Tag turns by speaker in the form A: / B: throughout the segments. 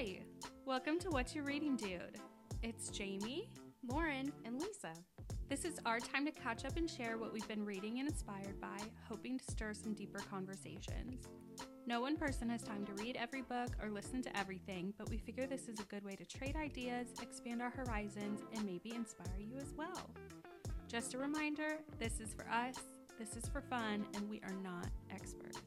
A: Hi, welcome to What You're Reading, Dude. It's Jamie.
B: Lauren and Lisa.
A: This is our time to catch up and share what we've been reading and inspired by, hoping to stir some deeper conversations. No one person has time to read every book or listen to everything, but we figure this is a good way to trade ideas, expand our horizons, and maybe inspire you as well. Just a reminder this is for us, this is for fun, and we are not experts.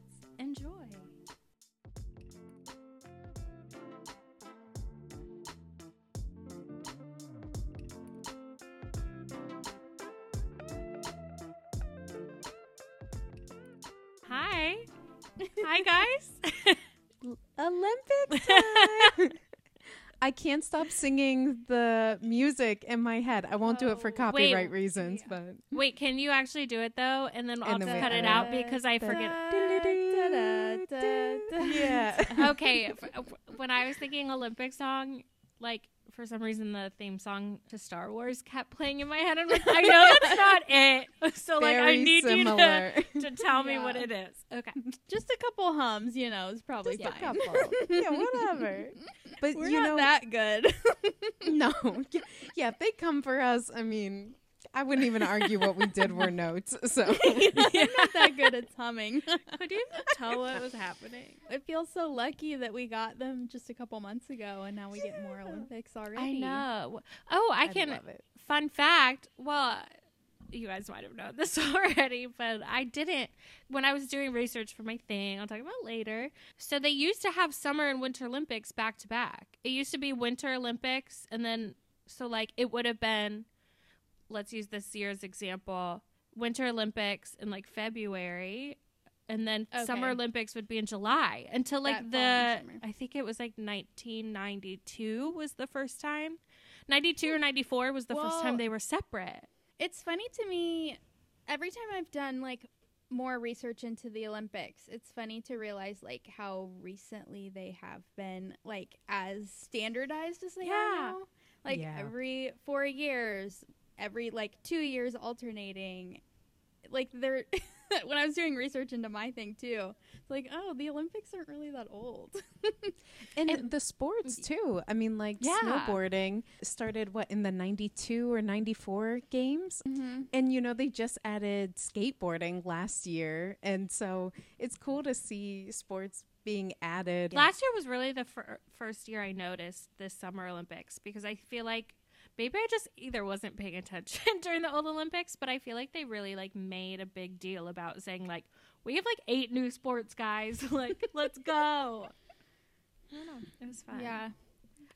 B: I can't stop singing the music in my head. I won't do it for
A: Oh,
B: copyright
A: wait.
B: reasons,
A: Yeah.
B: but
A: Wait, can you actually do it though? And then I'll
B: And then
A: just cut it out because I forget.
B: yeah.
A: okay, when I was thinking Olympic song, like for some reason the theme song to Star Wars kept playing in my head. I'm like, I know that's not it. So like, I need
B: similar.
A: you to, to tell me what it is. Okay.
C: Just a couple hums, you know, is probably
B: Just a
C: fine.
B: couple. yeah, whatever. But
C: We're
B: you
C: not
B: know,
C: that good.
B: no, yeah, yeah, if they come for us, I mean, I wouldn't even argue what we did were notes. So
C: We're not that good at humming.
A: Could you even tell what was happening?
C: it feels so lucky that we got them just a couple months ago, and now we get more Olympics already.
A: I know. Oh, I
B: I
A: can.
B: love it.
A: Fun fact. Well, you guys might have known this already, but I didn't. When I was doing research for my thing, I'll talk about later. So they used to have summer and winter Olympics back to back. It used to be winter Olympics, and then so like it would have been. Let's use this year's example: Winter Olympics in like February. And then Summer Olympics would be in July until like
C: That
A: the. I think it was like 1992 was the first time. 92 or 94 was the first time they were separate.
C: It's funny to me. Every time I've done like more research into the Olympics, it's funny to realize like how recently they have been like as standardized as they
A: Yeah.
C: are now. Like
B: Yeah.
C: every four years, every like two years alternating. Like they're when I was doing research into my thing too, it's like oh the Olympics aren't really that old.
B: And,
A: And-
B: the sports too. I mean, like
A: Yeah.
B: snowboarding started what in the '92 or '94 games,
C: mm-hmm.
B: and you know they just added skateboarding last year, and so it's cool to see sports being added.
A: Last year was really the fir- first year I noticed this Summer Olympics because I feel like maybe I just either wasn't paying attention during the old Olympics, but I feel like they really like made a big deal about saying like we have like eight new sports guys, like let's go. I don't know. It was fun.
C: Yeah.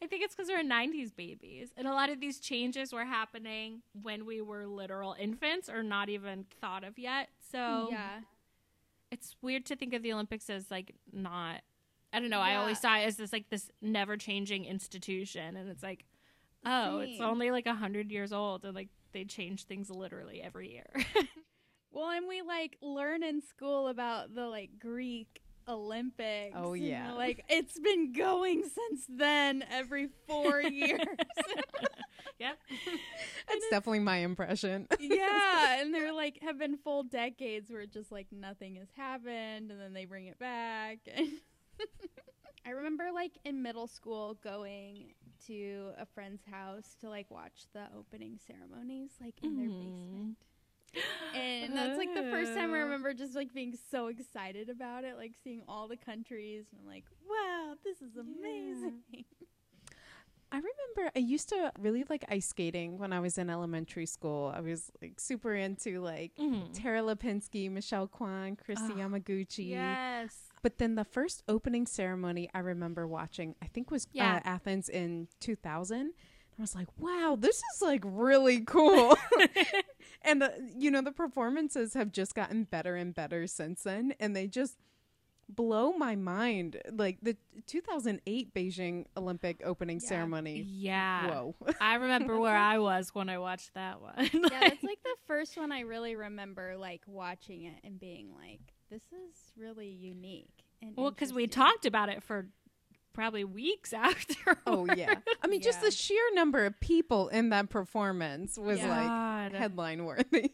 A: I think it's because we're 90s babies. And a lot of these changes were happening when we were literal infants or not even thought of yet. So
C: yeah.
A: it's weird to think of the Olympics as like not. I don't know. I always saw it as this like this never changing institution. And it's like, oh, it's only like a 100 years old. And like they change things literally every year.
C: Well, and we like learn in school about the like Greek Olympics.
B: Oh,
C: and,
B: yeah.
C: like it's been going since then every four years.
A: yep.
B: That's definitely my impression.
C: yeah, and they're like have been full decades where just like nothing has happened, and then they bring it back. I remember like in middle school going to a friend's house to like watch the opening ceremonies like in their
A: Mhm.
C: basement. And that's like the first time I
A: Oh.
C: remember just like being so excited about it, like seeing all the countries and I'm like, wow, this is amazing.
B: I remember I used to really like ice skating when I was in elementary school. I was like super into like
A: Mhm.
B: Tara Lipinski, Michelle Kwan, Kristi
A: Oh,
B: Yamaguchi.
A: Yes.
B: But then the first opening ceremony I remember watching, I think was
A: Yeah.
B: uh, Athens in 2000. I was like, wow, this is like really cool. and the, you know, the performances have just gotten better and better since then. And they just blow my mind. Like the 2008 Beijing Olympic opening
C: Yeah.
B: ceremony.
A: Yeah.
B: Whoa.
A: I remember where I was when I watched that one.
C: yeah, that's like the first one I really remember like watching it and being like, this is really unique. And
A: well, because we talked about it for probably weeks after.
B: Oh yeah. I mean, just the sheer number of people in that performance was
C: Yeah.
B: like
A: God.
B: headline worthy.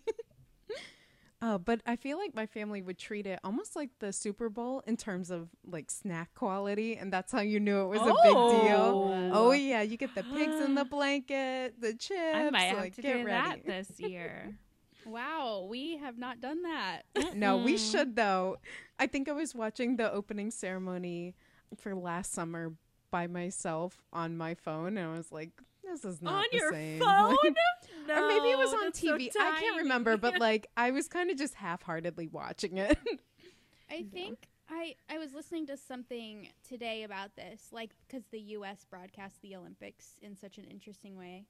B: Oh, but I feel like my family would treat it almost like the Super Bowl in terms of like snack quality, and that's how you knew it was a big deal. Oh, oh yeah, you get the pigs in the blanket, the chips.
A: I might have
B: like,
A: to
B: get
A: do
B: ready.
A: that this year.
C: Wow, we have not done that.
B: No, we should though. I think I was watching the opening ceremony for last summer by myself on my phone, and I was like, "This is not
A: On
B: the
A: your
B: same."
A: phone?
B: Like, or maybe it was on
A: that's so
B: TV. I can't remember, but like I was kind of just half-heartedly watching it.
C: I think I I was listening to something today about this, like because the U.S. broadcasts the Olympics in such an interesting way.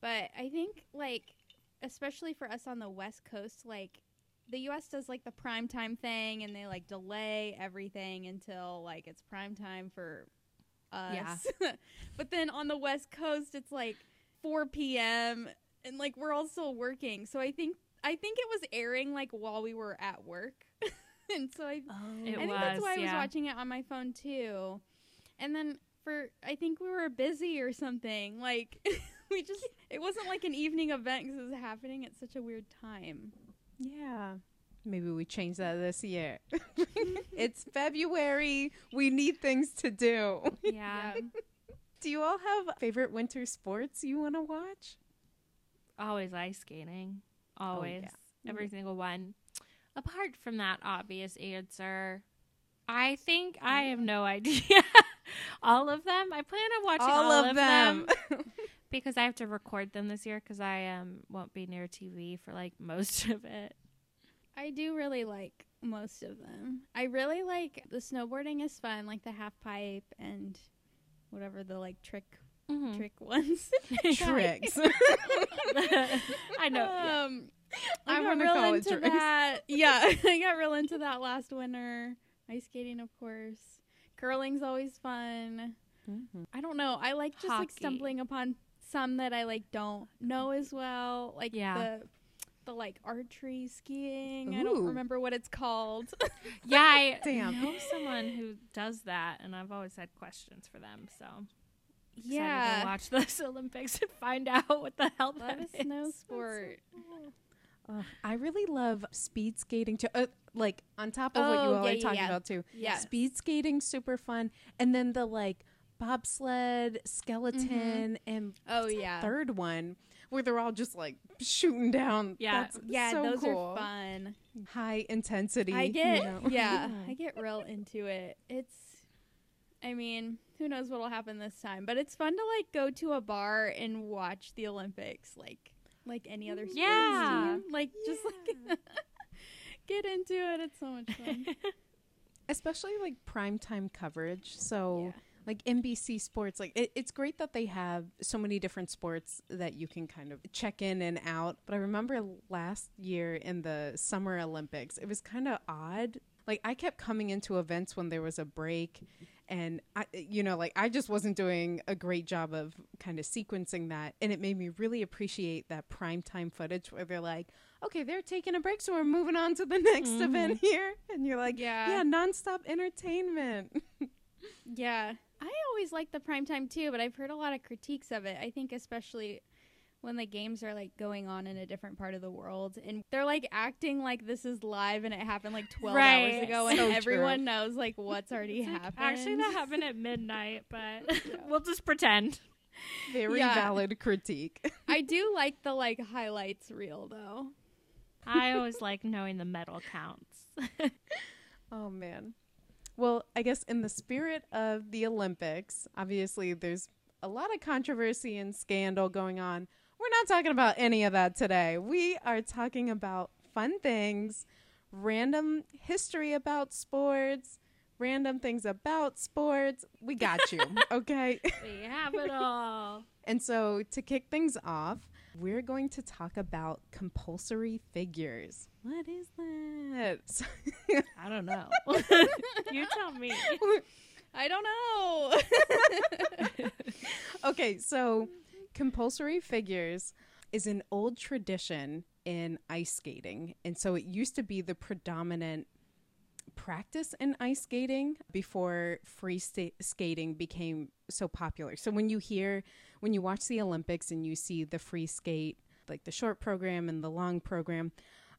C: But I think like, especially for us on the West Coast, like the U.S. does like the prime time thing, and they like delay everything until like it's prime time for us. but then on the West Coast, it's like 4 p.m. and like we're all still working. So I think I think it was airing like while we were at work. and so I oh.
A: It
C: I think
A: was,
C: that's why I was watching it on my phone too. And then for I think we were busy or something. Like we just it wasn't like an evening event because it was happening at such a weird time.
B: yeah. Maybe we change that this year. it's February. We need things to do.
A: Yeah.
B: Do you all have favorite winter sports you want to watch?
A: Always ice skating.
B: Oh,
A: Always.
B: yeah.
A: Every single one. Apart from that obvious answer, I think I have no idea. all of them. I plan on watching all, of them. because I have to record them this year because I um won't be near TV for like most of it.
C: I do really like most of them. I really like the snowboarding is fun, like the half pipe and whatever the like trick
A: Mhm.
C: trick ones.
B: Tricks.
A: I know. yeah.
C: Um,
B: I
C: I, got real into
B: tricks.
C: that. Yeah, I got real into that last winter. Ice skating, of course. Curling's always fun.
B: Mhm.
C: I don't know. I like just like stumbling upon some that I like don't know as well. Like
A: Yeah.
C: the the like archery skiing. I don't remember what it's called.
A: Yeah, I
B: Damn.
A: know someone who does that, and I've always had questions for them. So excited to
C: yeah.
A: watch those Olympics and find out what the hell
C: Love
A: that
C: a snow sport.
B: Ugh, I really love speed skating too. Uh, like on top of what you
C: Oh,
B: all
C: yeah,
B: are
C: yeah,
B: talking
C: yeah.
B: about too.
C: Yeah.
B: Speed skating super fun, and then the like bobsled, skeleton, and
C: Oh yeah.
B: third one where they're all just like shooting down.
A: Yeah.
B: That's
C: Yeah,
B: so
C: those
B: cool.
C: are fun.
B: High intensity.
C: I
B: you
C: get
B: know?
C: yeah, I get real into it. It's I mean, who knows what'll happen this time, but it's fun to like go to a bar and watch the Olympics like like any other sports
A: Yeah.
C: team. Like just like get into it. It's so much fun.
B: especially like primetime coverage. So
C: Yeah.
B: Like NBC Sports, like it, it's great that they have so many different sports that you can kind of check in and out. But I remember last year in the Summer Olympics, it was kind of odd. Like I kept coming into events when there was a break, and I, you know, like I just wasn't doing a great job of kind of sequencing that, and it made me really appreciate that primetime footage where they're like, okay, they're taking a break, so we're moving on to the next mm-hmm. event here, and you're like,
C: Yeah.
B: yeah, nonstop entertainment.
C: Yeah. I always like the prime time too, but I've heard a lot of critiques of it. I think especially when the games are like going on in a different part of the world and they're like acting like this is live and it happened like 12
A: Right.
C: hours ago and
B: So true.
C: everyone knows like what's already
A: like,
C: happened.
A: Actually, that happened at midnight, but we'll just pretend.
B: Very
C: Yeah.
B: valid critique.
C: I do like the like highlights reel though.
A: I always like knowing the medal counts.
B: Oh man. Well, I guess in the spirit of the Olympics, obviously there's a lot of controversy and scandal going on. We're not talking about any of that today. We are talking about fun things, random history about sports, random things about sports. We got you, okay?
A: we have it all.
B: And so to kick things off, we're going to talk about compulsory figures. What is that? So-
A: I don't know. you tell me.
C: I don't know.
B: okay, so compulsory figures is an old tradition in ice skating. And so it used to be the predominant practice in ice skating before free sta- skating became so popular. So when you hear, when you watch the Olympics and you see the free skate, like the short program and the long program,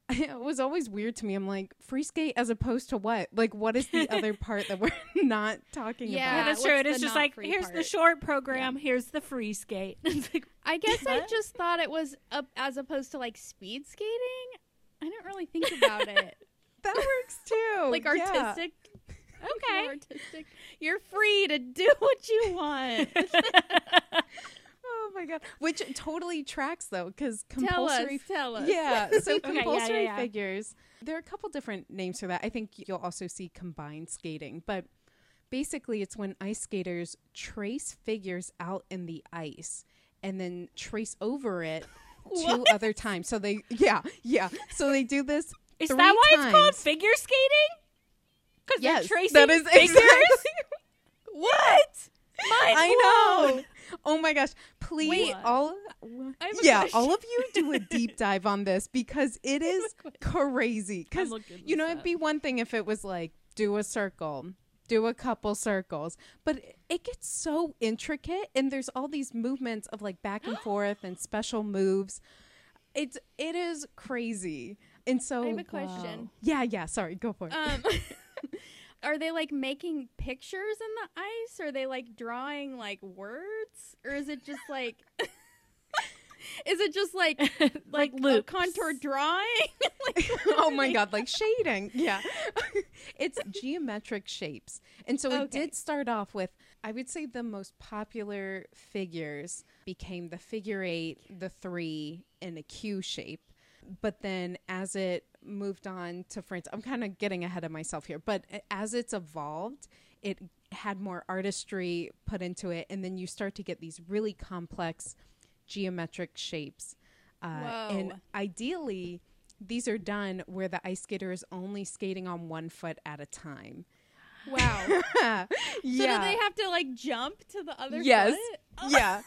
B: it was always weird to me. I'm like, free skate as opposed to what? Like, what is the other part that we're not talking
C: Yeah,
A: Yeah, that's true. It is just like
C: free
A: here's the short program, here's the free skate. It's like,
C: I guess I just thought it was up as opposed to like speed skating. I didn't really think about it.
B: That works too.
C: like
B: Oh, Yeah.
C: artistic.
A: okay.
C: artistic. You're free to do what you want.
B: Oh my god. Which totally tracks though, because
C: tell us.
B: compulsory.
C: Tell us.
B: Yeah. So
A: Okay,
B: compulsory
A: yeah, yeah.
B: figures. There are a couple different names for that. I think you'll also see combined skating, but basically it's when ice skaters trace figures out in the ice and then trace over it two other times. So they yeah, yeah. So they do this
A: Is that why it's called figure skating? Because
B: Yes,
A: they're tracing
B: that is
A: figures.
B: exactly
A: What? Mind
B: I
A: blown.
B: know. Oh my gosh. Please
C: Wait.
B: all Yeah,
C: question.
B: all of you do a deep dive on this because it is crazy. Cuz you know it'd
A: up.
B: be one thing if it was like do a circle, do a couple circles, but it- it gets so intricate and there's all these movements of like back and forth and special moves. It's it is crazy. And so
C: I have a question.
B: Yeah, yeah, sorry, go for it.
C: Um, are they like making pictures in the ice? Or are they like drawing like words? Or is it just like Is it just like
A: like
C: like contour drawing? like,
B: oh my god, like shading. Yeah. it's geometric shapes. And so it did start off with I would say the most popular figures became the figure 8, the 3 and a Q shape. But then as it moved on to France, I'm kind of getting ahead of myself here, but as it's evolved, it had more artistry put into it and then you start to get these really complex geometric shapes. Uh, and ideally, these are done where the ice skater is only skating on one foot at a time.
C: wow.
B: yeah.
C: So do they have to like jump to the other
B: Yes.
C: foot? Oh,
B: yeah.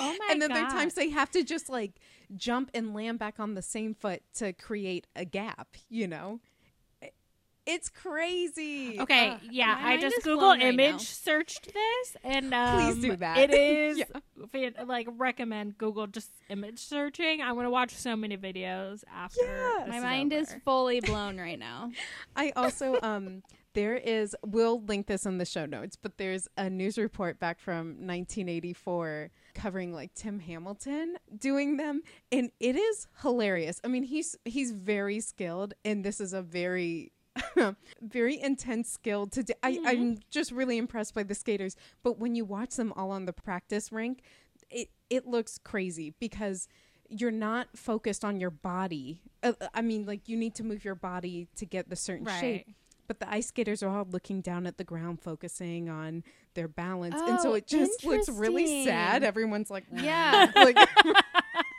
A: Oh my
B: and then
A: god.
B: there are times they have to just like jump and land back on the same foot to create a gap, you know? It's crazy.
A: Okay,
C: Ugh,
A: yeah, I just Google
C: right
A: image
C: now.
A: searched this, and um,
B: Please do that.
A: It is
B: Yeah.
A: like recommend Google just image searching. I want to watch so many videos after.
B: Yeah.
A: this
C: My
A: is
C: mind is fully blown right now.
B: I also um there is we'll link this in the show notes, but there's a news report back from 1984 covering like Tim Hamilton doing them and it is hilarious. I mean, he's he's very skilled and this is a very very intense skill to do. I, I'm just really impressed by the skaters, but when you watch them all on the practice rink, it it looks crazy because you're not focused on your body. Uh, I mean, like you need to move your body to get the certain shape.
A: Right.
B: But the ice skaters are all looking down at the ground, focusing on their balance, and so
C: Oh,
B: it just looks really sad. Everyone's like,
C: Yeah.
B: like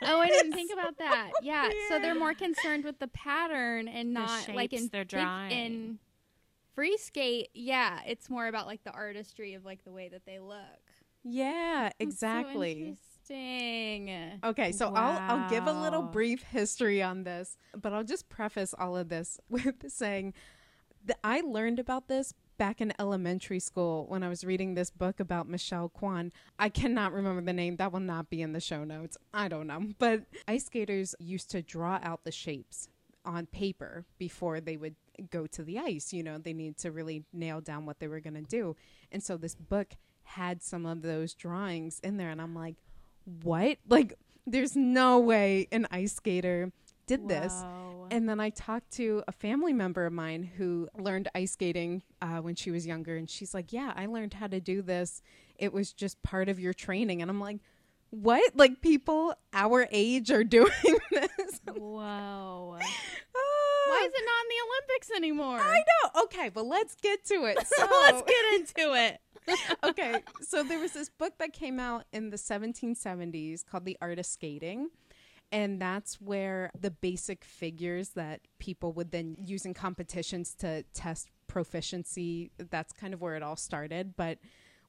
C: Oh, I didn't think about that. Yeah, so they're more concerned with the pattern and
A: The
C: not like in
A: shapes they're drawing.
C: in free skate. Yeah, it's more about like the artistry of like the way that they look.
B: yeah, exactly.
C: interesting.
B: Okay, so I'll I'll give a little brief history on this, but I'll just preface all of this with saying that I learned about this back in elementary school when I was reading this book about Michelle Kwan. I cannot remember the name. That will not be in the show notes. I don't know. But ice skaters used to draw out the shapes on paper before they would go to the ice. You know, they needed to really nail down what they were going to do. And so this book had some of those drawings in there and I'm like, "What? Like there's no way an ice skater did this." And then I talked to a family member of mine who learned ice skating uh, when she was younger. And she's like, Yeah, I learned how to do this. It was just part of your training. And I'm like, What? Like people our age are doing this?
A: Whoa.
C: Why is it not in the Olympics anymore?
B: I know. Okay, but let's get to it. So,
C: Let's get into it.
B: okay, so there was this book that came out in the 1770s called The Art of Skating. And that's where the basic figures that people would then use in competitions to test proficiency, that's kind of where it all started. But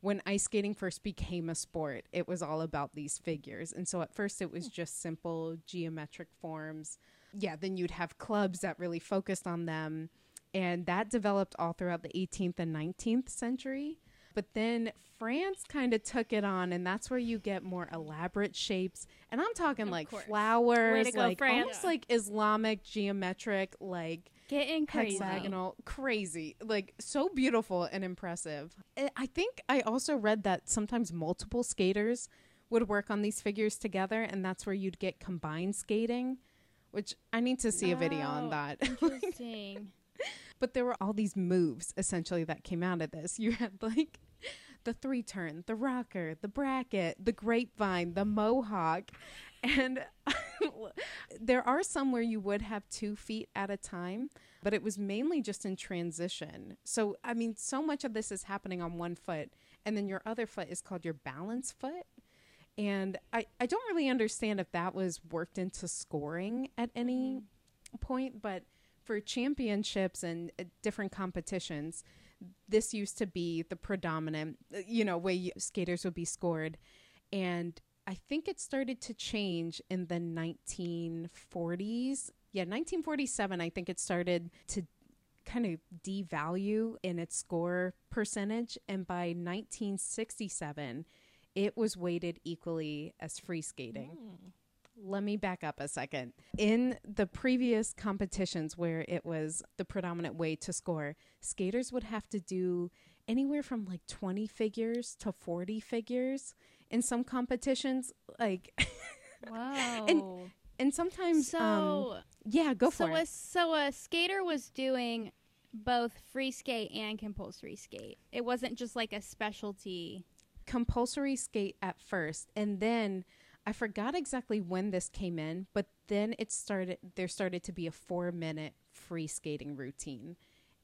B: when ice skating first became a sport, it was all about these figures. And so at first it was hmm. just simple geometric forms. Yeah, then you'd have clubs that really focused on them. And that developed all throughout the 18th and 19th century But then France kind of took it on, and that's where you get more elaborate shapes. And I'm talking
C: Of
B: like
C: course.
B: flowers,
A: Way to go,
B: like
A: France.
B: almost like Islamic geometric, like
C: Getting crazy.
B: hexagonal, crazy, like so beautiful and impressive. I- think I also read that sometimes multiple skaters would work on these figures together, and that's where you'd get combined skating. Which I need to see a video on
C: Oh,
B: that.
C: Interesting.
B: But there were all these moves essentially that came out of this. You had like the three turn, the rocker, the bracket, the grapevine, the mohawk. And there are some where you would have two feet at a time, but it was mainly just in transition. So, I mean, so much of this is happening on one foot, and then your other foot is called your balance foot. And I, I don't really understand if that was worked into scoring at any point, but for championships and uh, different competitions, this used to be the predominant, you know, way skaters would be scored. And I think it started to change in the 1940s. Yeah, 1947, I think it started to kind of devalue in its score percentage. And by 1967, it was weighted equally as free skating. Hmm. Let me back up a second. In the previous competitions where it was the predominant way to score, skaters would have to do anywhere from like 20 figures to 40 figures in some competitions like
C: Whoa.
B: and and sometimes um
C: so
B: yeah go
C: so
B: for
C: a,
B: it
C: so a skater was doing both free skate and compulsory skate. It wasn't just like a specialty.
B: compulsory skate at first and then i forgot exactly when this came in but then it started there started to be a four minute free skating routine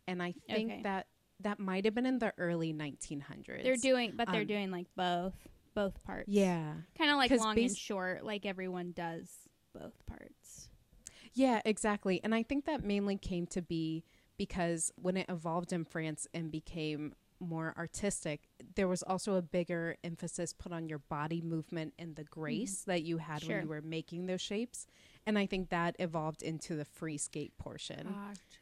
B: and i think
C: Okay.
B: that that might have been in the early 1900s
C: They're doing, but they're
B: Um,
C: doing like both, both parts.
B: yeah
C: kind of like long
B: bas-
C: and short. Like everyone does both parts.
B: Yeah, exactly. And I think that mainly came to be because when it evolved in France and became more artistic, there was also a bigger emphasis put on your body movement and the grace that you had
C: Sure.
B: when you were making those shapes. And I think that evolved into the free skate portion.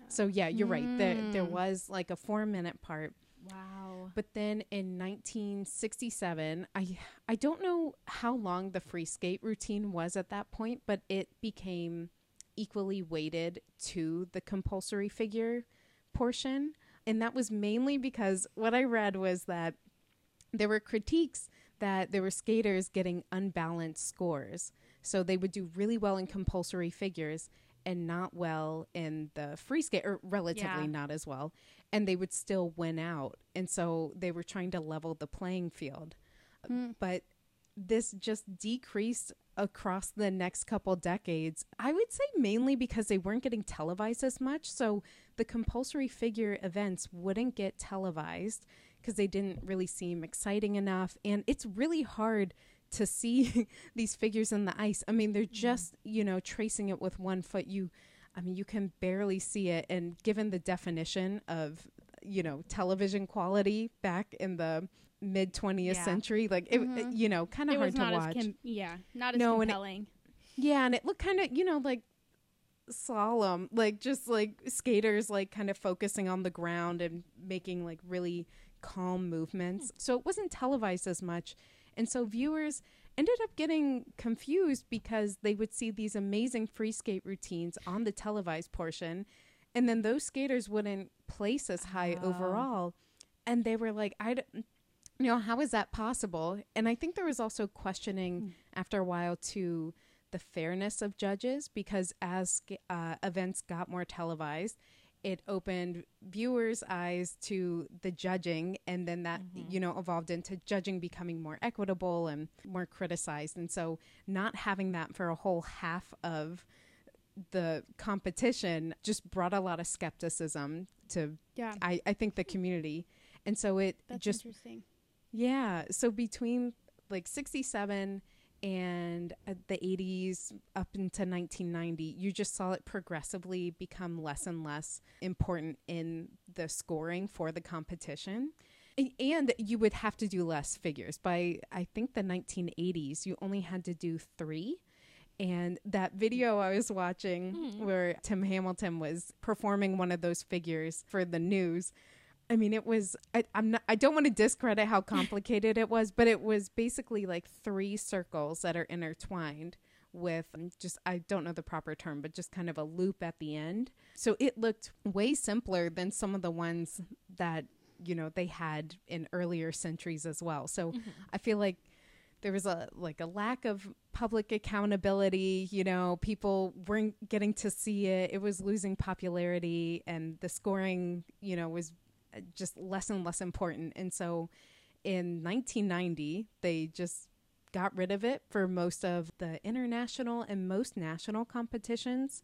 B: So yeah, you're right. There there
C: Mm.
B: was like a 4 minute part
C: Wow.
B: but then in 1967, I I don't know how long the free skate routine was at that point, but it became equally weighted to the compulsory figure portion, and that was mainly because what I read was that there were critiques that there were skaters getting unbalanced scores. So they would do really well in compulsory figures and not well in the free skate or relatively
A: Yeah.
B: not as well and they would still win out. And so they were trying to level the playing field.
C: Hmm.
B: But this just decreased across the next couple decades. I would say mainly because they weren't getting televised as much. So the compulsory figure events wouldn't get televised because they didn't really seem exciting enough. And it's really hard to see these figures in the ice. I mean, they're mm-hmm. just, you know, tracing it with one foot. You I mean, you can barely see it. And given the definition of, you know, television quality back in the mid 20th
A: Yeah.
B: century, like, it,
C: Mhm.
B: it- you know, kind of hard to watch.
C: as com- yeah, not as
B: No, and it-
C: compelling.
B: yeah. And it looked kind of, you know, like slalom, like just like skaters, like kind of focusing on the ground and making like really calm movements. So it wasn't televised as much. And so viewers ended up getting confused because they would see these amazing free skate routines on the televised portion and then those skaters wouldn't place as high
A: Oh.
B: overall and they were like i don't you know how is that possible? And i think there was also questioning after a while to the fairness of judges because as uh, events got more televised it opened viewers eyes to the judging and then that you know evolved into judging becoming more equitable and more criticized. And so not having that for a whole half of the competition just brought a lot of skepticism to
C: Yeah,
B: I, I think the community. And so it
C: that's
B: just
C: interesting.
B: Yeah. So between like 67 and uh, the 80s up into 1990, you just saw it progressively become less and less important in the scoring for the competition. And you would have to do less figures. By I think the 1980s, you only had to do three. And that video I was watching
A: Hmm.
B: where Tim Hamilton was performing one of those figures for the news, I mean, it was. I, I'm not. I don't want to discredit how complicated it was, but it was basically like three circles that are intertwined with mm, just I don't know the proper term, but just kind of a loop at the end. So it looked way simpler than some of the ones that you know they had in earlier centuries as well. So mm-hmm. I feel like there was a like a lack of public accountability you know people weren't getting to see it it was losing popularity and the scoring you know was just less and less important and so in 1990 they just got rid of it for most of the international and most national competitions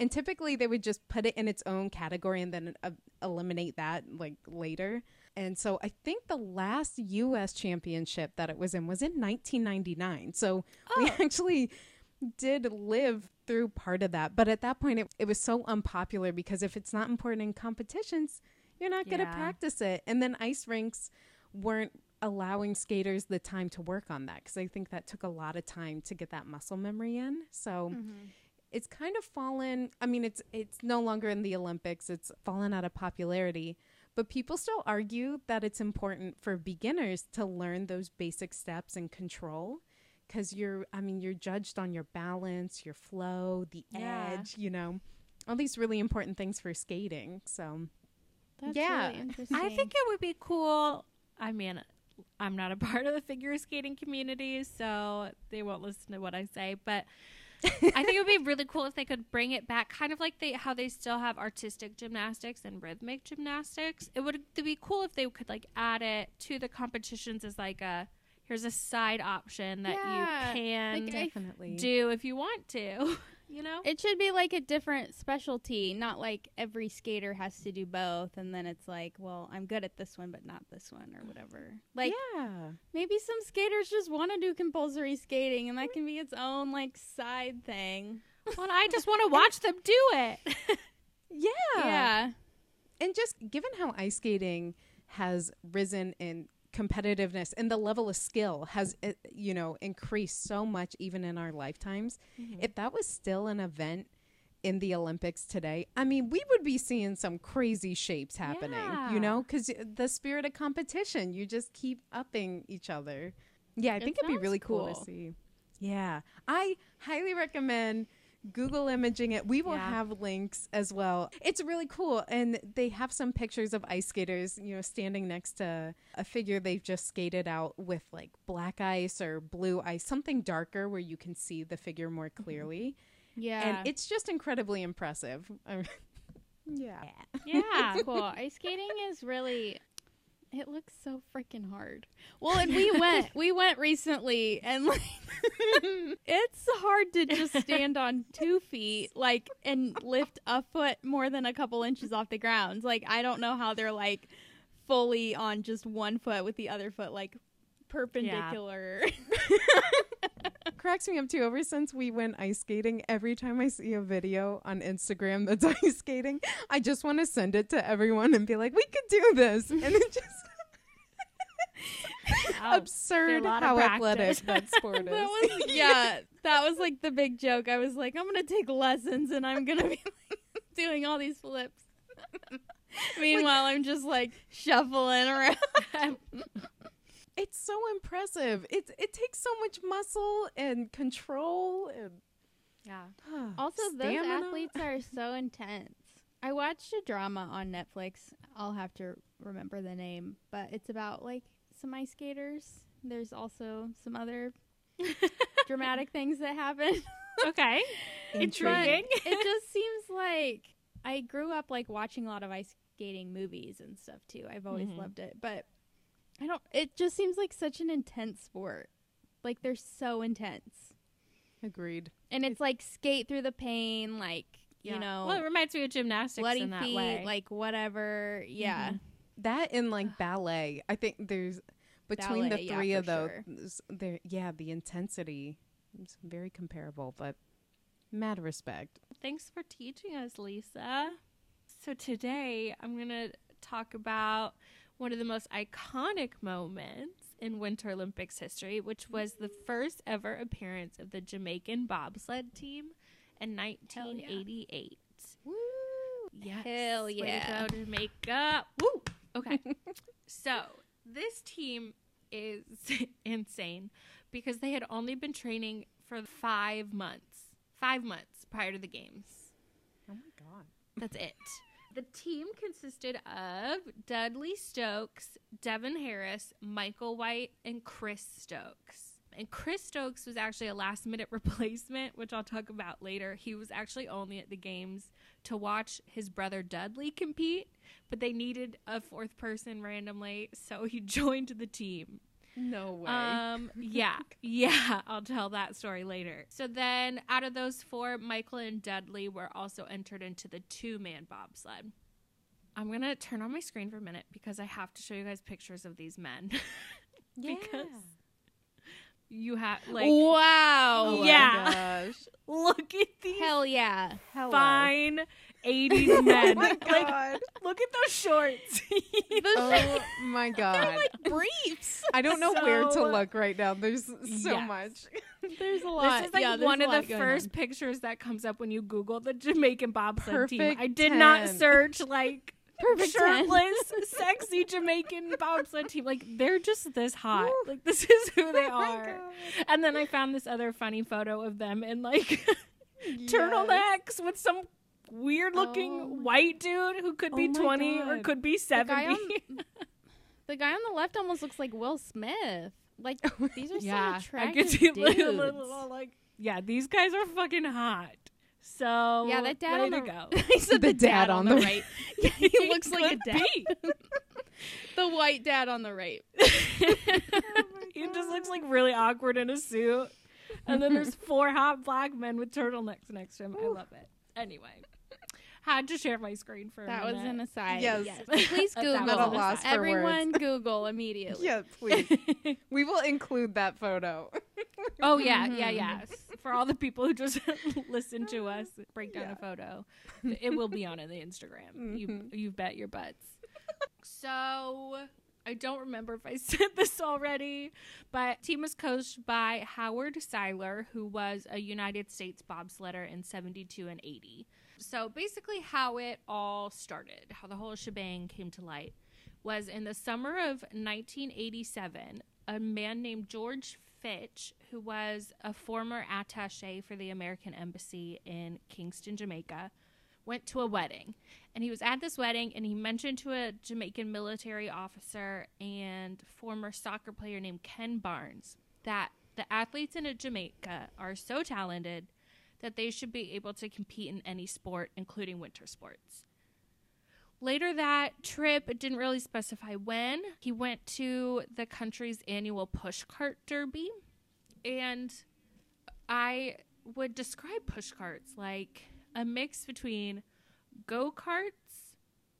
B: and typically they would just put it in its own category and then uh, eliminate that like later and so I think the last US championship that it was in was in 1999. So we actually did live through part of that. But at that point, it, it was so unpopular because if it's not important in competitions, you're not going to
C: Yeah.
B: practice it. And then ice rinks weren't allowing skaters the time to work on that because I think that took a lot of time to get that muscle memory in. So mm-hmm. it's kind of fallen i mean it's it's no longer in the olympics it's fallen out of popularity but people still argue that it's important for beginners to learn those basic steps and control because you're i mean you're judged on your balance your flow the
A: Yeah.
B: edge you know all these really important things for skating so
C: That's
B: Yeah.
C: really interesting.
A: I think it would be cool. I mean, I'm not a part of the figure skating community, so they won't listen to what I say. But I think it would be really cool if they could bring it back, kind of like they how they still have artistic gymnastics and rhythmic gymnastics. It would be cool if they could like add it to the competitions as like a here's a side option that
C: Yeah,
A: you can
C: like,
B: definitely
A: do if you want to. You know,
C: It should be like a different specialty, not like every skater has to do both, and then it's like, well, I'm good at this one, but not this one, or whatever. Like
B: yeah
C: maybe some skaters just want to do compulsory skating, and that can be its own like side thing.
A: well, I just want to watch them do it.
B: yeah
C: Yeah,
B: and just given how ice skating has risen in competitiveness and the level of skill has uh, you know increased so much even in our lifetimes. If that was still an event in the olympics today i mean we would be seeing some crazy shapes happening
A: Yeah.
B: you know because the spirit of competition you just keep upping each other. Yeah i
C: It
B: think it'd be really cool to see. Yeah i highly recommend Google imaging it. We will
A: Yeah.
B: have links as well. It's really cool. And they have some pictures of ice skaters, you know, standing next to a figure they've just skated out with like black ice or blue ice, something darker where you can see the figure more mm-hmm. clearly.
C: yeah.
B: And it's just incredibly impressive. Yeah.
A: Yeah.
C: cool. Ice skating is really it looks so freaking hard. Well, and we went we went recently and like it's hard to just stand on two feet like and lift a foot more than a couple inches off the ground. Like I don't know how they're like fully on just one foot with the other foot like perpendicular.
B: cracks me up too. Ever since we went ice skating, every time I see a video on Instagram that's ice skating, I just want to send it to everyone and be like, "We could do this," and it just
A: Oh,
B: absurd how athletic that sport is.
C: That was yeah, that was like the big joke. I was like, I'm gonna take lessons and I'm gonna be like, doing all these flips. Meanwhile, I'm just like shuffling around.
B: It's so impressive. It it takes so much muscle and control and
A: yeah.
C: Also, those athletes are so intense. I watched a drama on Netflix. I'll have to remember the name, but it's about like some ice skaters. There's also some other dramatic things that happen.
A: Okay. Intriguing.
C: it just seems like I grew up like watching a lot of ice skating movies and stuff too. I've always
A: Mhm.
C: loved it, but I don't. It just seems like such an intense sport. Like they're so intense,
B: Agreed.
C: and it's like skate through the pain, like you know,
A: well, it reminds me of gymnastics
C: bloody
A: in that
C: feet,
A: way.
C: like whatever. Yeah,
A: Mhm.
B: That and like ballet. I think there's between
C: Ballet,
B: the
C: yeah,
B: three of those.
C: sure.
B: There, yeah, the intensity is very comparable, but mad respect.
A: Thanks for teaching us, Lisa. So today I'm going to talk about one of the most iconic moments in Winter Olympics history, which was the mm-hmm. first ever appearance of the Jamaican bobsled team in 1988.
C: Woo!
A: Yes.
C: Hell
A: Way to
C: yeah.
A: go, Jamaica. Woo! Okay. so this team is insane because they had only been training for five months. Five months prior to the games.
B: Oh my god.
A: That's it. The team consisted of Dudley Stokes, Devon Harris, Michael White, and Chris Stokes. And Chris Stokes was actually a last minute replacement, which I'll talk about later. He was actually only at the games to watch his brother Dudley compete, but they needed a fourth person randomly, so he joined the team.
B: No way.
A: Um, yeah, yeah, I'll tell that story later. So then, out of those four, Michael and Dudley were also entered into the two man bobsled. I'm gonna turn on my screen for a minute because I have to show you guys pictures of these men. because you have like,
C: wow.
B: oh
A: yeah.
B: my gosh.
A: look at these
C: Hell yeah.
B: Hello.
A: fine 80s men.
B: Oh my
A: like, look at those shorts.
B: oh my god.
C: They're Like briefs.
B: I don't know where to look right now. There's so
A: Yes.
B: much.
C: There's a lot.
A: This is like
C: yeah,
A: one of the first
C: on.
A: pictures that comes up when you Google the Jamaican bobsled team. I did not search like
C: Perfect 10.
A: shirtless, sexy Jamaican bobsled team. Like they're just this hot. Like this is who oh they
B: Oh
A: are.
B: God.
A: And then I found this other funny photo of them in like
B: Yes.
A: turtlenecks with some weird looking
B: Oh
A: white dude who could be
B: Oh my
A: 20 or could be
C: The guy
A: 70.
C: on the guy on the left almost looks like Will Smith. Like these are
A: yeah, I
C: attractive
A: could see
C: dudes.
A: like, a little, like yeah, these guys are fucking hot. So
C: yeah, that dad on the
A: go.
C: I said
B: The dad on the
C: right. Yeah, he looks like a dad. The white dad on the right.
A: he just looks like really awkward in a suit. And then there's four hot black men with turtlenecks next to him. I love it. Anyway, had to share my screen for a
C: That was an aside.
B: Yes.
C: Please
A: That
C: Google.
A: was
B: At a
A: an
B: loss for
C: Everyone Google immediately.
B: Yeah, please. we will include that photo.
A: oh yeah, yeah,
C: Mhm.
A: yeah. For all the people who just listen to us break down
B: Yeah.
A: a photo, it will be on the Instagram. You
B: Mhm.
A: you bet your butts. So I don't remember if I said this already, but team was coached by Howard Siler, who was a United States bobsledder in 72 and 80. So basically, how it all started, how the whole shebang came to light, was in the summer of 1987, a man named George Fitch, who was a former attache for the American Embassy in Kingston, Jamaica, went to a wedding. And he was at this wedding and he mentioned to a Jamaican military officer and former soccer player named Ken Barnes that the athletes in Jamaica are so talented that they should be able to compete in any sport, including winter sports. Later that trip, it didn't really specify when, he went to the country's annual pushcart derby. And I would describe pushcarts like a mix between go karts,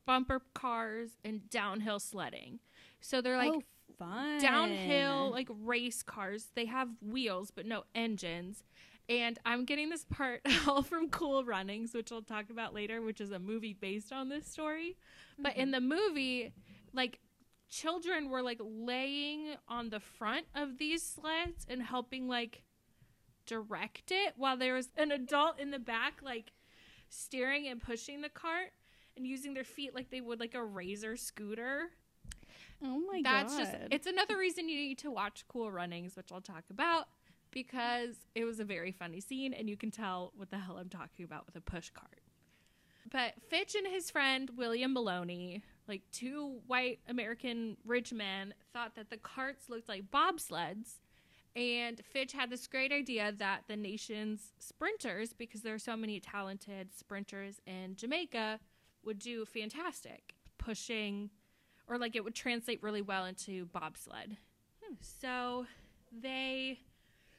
A: bumper cars, and downhill sledding. So they're like
C: oh, fun.
A: downhill like race cars. They have wheels but no engines. And I'm getting this part all from Cool Runnings, which I'll talk about later, which is a movie based on this story. But in mm-hmm. the movie, like children were like laying on the front of these sleds and helping like direct it while there was an adult in the back like steering and pushing the cart and using their feet like they would like a razor scooter
C: Oh my
A: that's
C: god.
A: That's just it's another reason you need to watch cool runnings which i'll talk about because it was a very funny scene and you can tell what the hell i'm talking about with a push cart but fitch and his friend william maloney like two white american rich men thought that the carts looked like bobsleds and fitch had this great idea that the nation's sprinters because there are so many talented sprinters in jamaica would do fantastic pushing or like it would translate really well into bobsled. Hmm, So they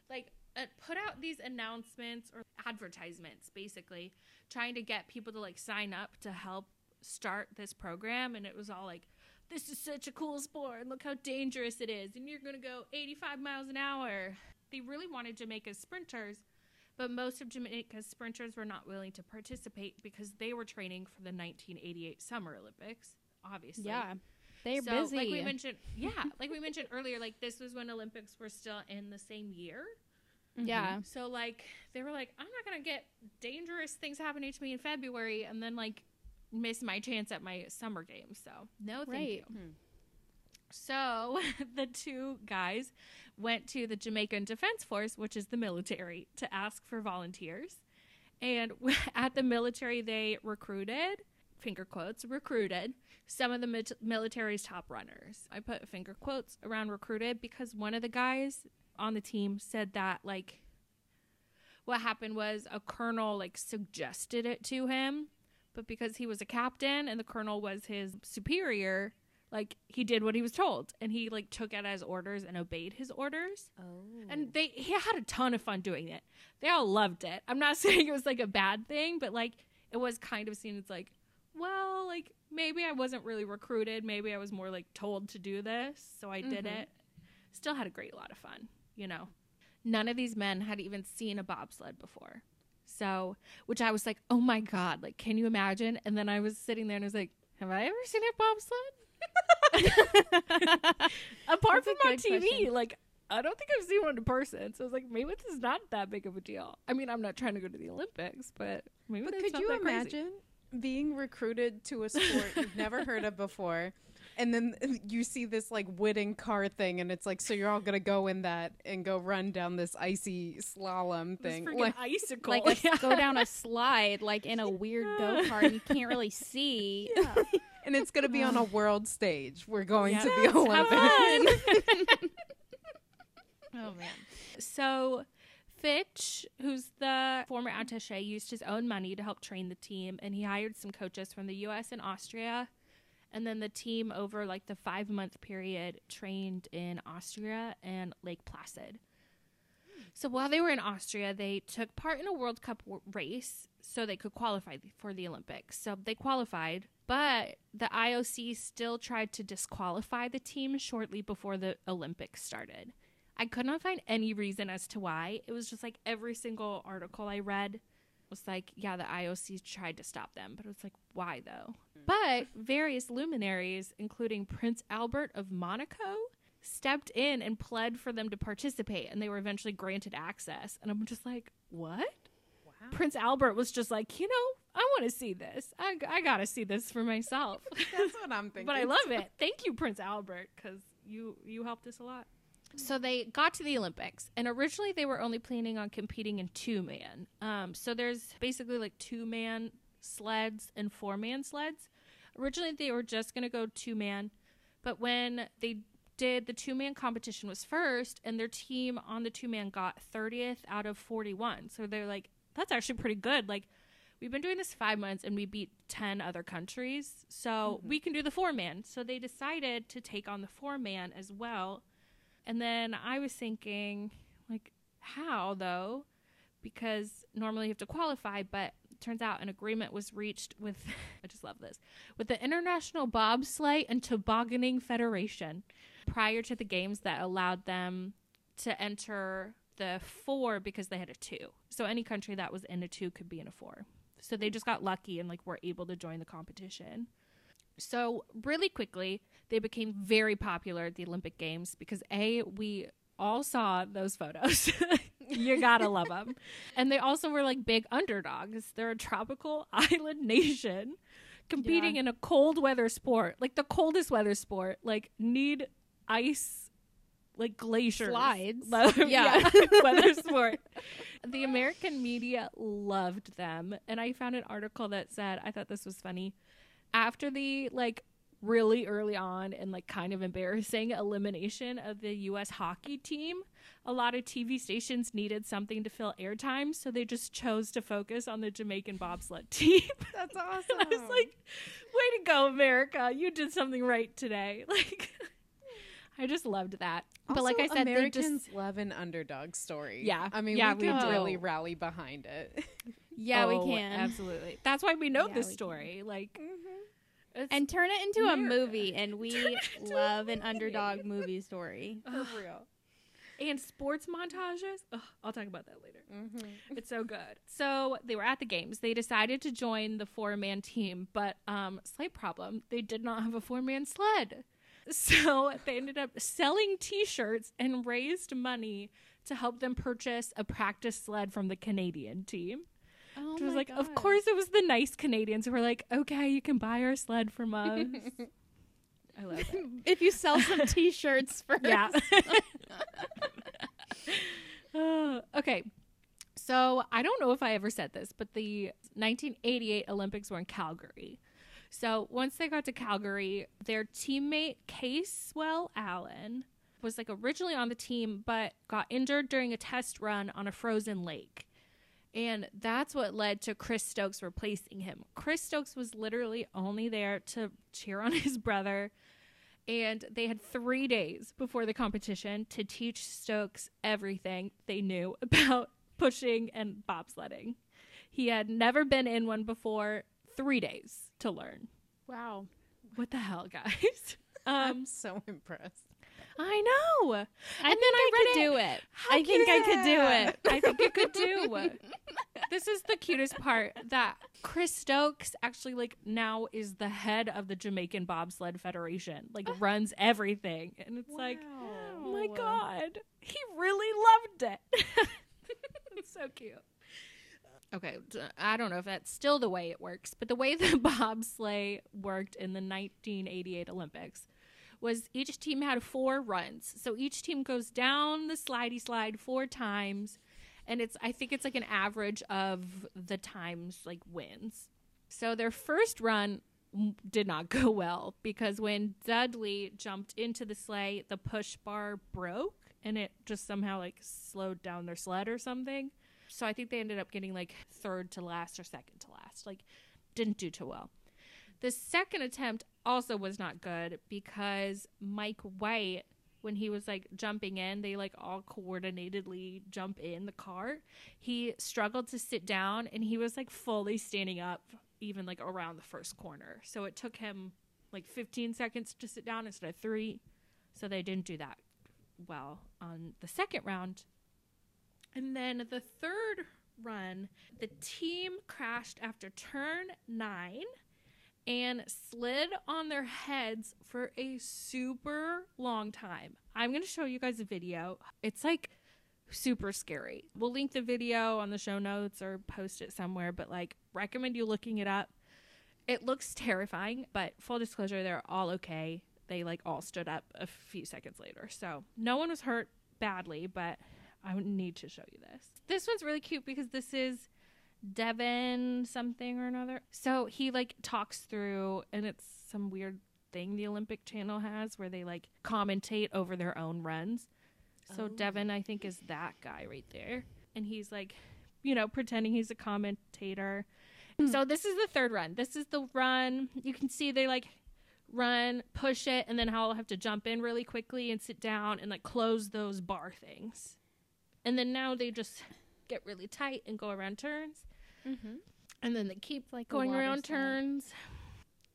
A: like uh, put out these announcements or advertisements basically trying to get people to like sign up to help start this program and it was all like this is such a cool sport and look how dangerous it is and you're going to go 85 miles an hour. They really wanted Jamaica's sprinters but most of Jamaica's sprinters were not willing to participate because they were training for the 1988 Summer Olympics, obviously.
C: yeah. They're
A: so,
C: busy.
A: Like we mentioned, yeah, like we mentioned earlier, like this was when Olympics were still in the same year.
C: Yeah.
A: So like they were like, I'm not gonna get dangerous things happening to me in February, and then like miss my chance at my summer games. So no, thank
C: Right.
A: you.
B: Hmm.
A: So the two guys went to the Jamaican Defense Force, which is the military, to ask for volunteers. And at the military, they recruited, finger quotes, recruited. Some of the mit- military's top runners. I put finger quotes around recruited because one of the guys on the team said that, like, what happened was a colonel, like, suggested it to him, but because he was a captain and the colonel was his superior, like he did what he was told. And he like took it as orders and obeyed his orders.
C: Oh.
A: and they he had a ton of fun doing it. They all loved it. I'm not saying it was like a bad thing but like it was kind of seen as like well like maybe i wasn't really recruited maybe i was more like told to do this so i did
C: Mhm.
A: it still had a great lot of fun you know none of these men had even seen a bobsled before so which i was like oh my god like can you imagine and then i was sitting there and i was like have i ever seen a bobsled apart
C: That's
A: from on TV,
C: question.
A: like I don't think I've seen one in person. So I was like, maybe this is not that big of a deal. I mean, I'm not trying to go to the Olympics, but maybe
B: But could you
A: that crazy.
B: Imagine being recruited to a sport you've never heard of before? And then you see this like wooden car thing, and it's like, so you're all gonna go in that and go run down this icy slalom
A: This
B: thing.
A: freaking
B: Like,
A: icicle.
C: like a, go down a slide like in a weird go kart and you can't really see.
B: and it's gonna be on a world stage. We're going
A: Yes,
B: to the
A: have
B: Olympics.
A: oh man. So Fitch, who's the former attaché, used his own money to help train the team, and he hired some coaches from the U.S. and Austria. And then the team, over like the five month period, trained in Austria and Lake Placid. So while they were in Austria, they took part in a World Cup w- race so they could qualify for the Olympics. So they qualified, but the IOC still tried to disqualify the team shortly before the Olympics started. I could not find any reason as to why. It was just like every single article I read was like, yeah, the IOC tried to stop them, but it was like, why though? Mm. But various luminaries, including Prince Albert of Monaco, stepped in and pled for them to participate, and they were eventually granted access. And I'm just like, what? Prince Albert was just like, you know, I want to see this. I, I got to see this for myself.
B: That's what I'm thinking.
A: but I love it. Thank you, Prince Albert, because you you helped us a lot. So they got to the Olympics, and originally they were only planning on competing in two man. Um, so there's basically like two man sleds and four man sleds. Originally they were just gonna go two man, but when they did the two man competition was first, and their team on the two man got 30th out of 41. So they're like, that's actually pretty good. Like we've been doing this five months and we beat 10 other countries so we can do the four man so they decided to take on the four man as well and then i was thinking like how though? Because normally you have to qualify but turns out an agreement was reached with i just love this with the international bobsleigh and tobogganing federation prior to the games that allowed them to enter the four because they had a two. So any country that was in a two could be in a four. So they just got lucky and like were able to join the competition. So really quickly, they became very popular at the Olympic Games because a we all saw those photos. you gotta love them, and they also were like big underdogs. They're a tropical island nation competing in a cold weather sport, like the coldest weather sport. Like need ice. Like glaciers,
C: Slides.
A: yeah,
C: Yeah.
A: weather sport. The American media loved them. And I found an article that said, I thought this was funny. After the like really early on and like kind of embarrassing elimination of the US hockey team, a lot of TV stations needed something to fill airtime, so they just chose to focus on the Jamaican bobsled team.
B: That's awesome.
A: I was like, way to go, America. You did something right today. Like I just loved that. but like I said,
B: Americans
A: just
B: love an underdog story.
A: Yeah.
B: I mean,
A: Yeah,
B: we
A: we
B: can really rally behind it.
C: Yeah,
A: Oh,
C: we can.
A: Absolutely. That's why we know
C: Yeah,
A: this
C: we can.
A: story. Like mm-hmm. It's
C: And turn it into
A: America.
C: a movie, and we love an underdog movie story.
A: Ugh. and sports montages. Ugh, I'll talk about that later.
B: Mm-hmm.
A: It's so good. So they were at the games. They decided to join the four man team, but um, slight problem. They did not have a four man sled. So they ended up selling t shirts and raised money to help them purchase a practice sled from the Canadian team.
C: Oh
A: It was like, of course, it was the nice Canadians who were like, okay, you can buy our sled from us. I love it.
C: if you sell some T-shirts first.
A: Yeah. Uh, okay. So I don't know if I ever said this, but the 1988 Olympics were in Calgary. So once they got to Calgary, their teammate Caswell Allen was like originally on the team, but got injured during a test run on a frozen lake. And that's what led to Chris Stokes replacing him. Chris Stokes was literally only there to cheer on his brother. And they had three days before the competition to teach Stokes everything they knew about pushing and bobsledding. He had never been in one before, three days to learn.
C: Wow.
A: What the hell, guys? Um,
B: I'm so impressed.
A: I know.
C: I
A: And
C: think
A: then
C: I,
A: I
C: could
A: read
C: do it.
A: How
C: I think I could do it.
A: I think it could do. this is the cutest part that Chris Stokes actually like now is the head of the Jamaican Bobsled Federation. Like runs everything. And it's like, oh my god. He really loved it. it's so cute. Okay, I don't know if that's still the way it works, but the way the bobsleigh worked in the 1988 Olympics was each team had four runs. So each team goes down the slidey slide four times, and it's I think it's like an average of the times like wins. So their first run did not go well because when Dudley jumped into the sleigh, the push bar broke and it just somehow like slowed down their sled or something. So I think they ended up getting like third to last or second to last. Like didn't do too well. The second attempt also was not good because Mike White when he was like jumping in, they like all coordinatedly jump in the cart. He struggled to sit down and he was like fully standing up even like around the first corner. So it took him like 15 seconds to sit down instead of 3. So they didn't do that well on the second round. And then the third run, the team crashed after turn 9 and slid on their heads for a super long time. I'm going to show you guys a video. It's like super scary. We'll link the video on the show notes or post it somewhere, but like recommend you looking it up. It looks terrifying, but full disclosure, they're all okay. They like all stood up a few seconds later. So no one was hurt badly, but I need to show you this. This one's really cute because this is Devon something or another. So he like talks through, and it's some weird thing the Olympic Channel has where they like commentate over their own runs. So oh. Devon, I think, is that guy right there, and he's like, you know, pretending he's a commentator. Hmm. So this is the third run. This is the run. You can see they like run, push it, and then how I'll have to jump in really quickly and sit down and like close those bar things. And then now they just get really tight and go around turns.
C: Mm-hmm.
A: And then they keep
C: like
A: going around
C: slide.
A: turns.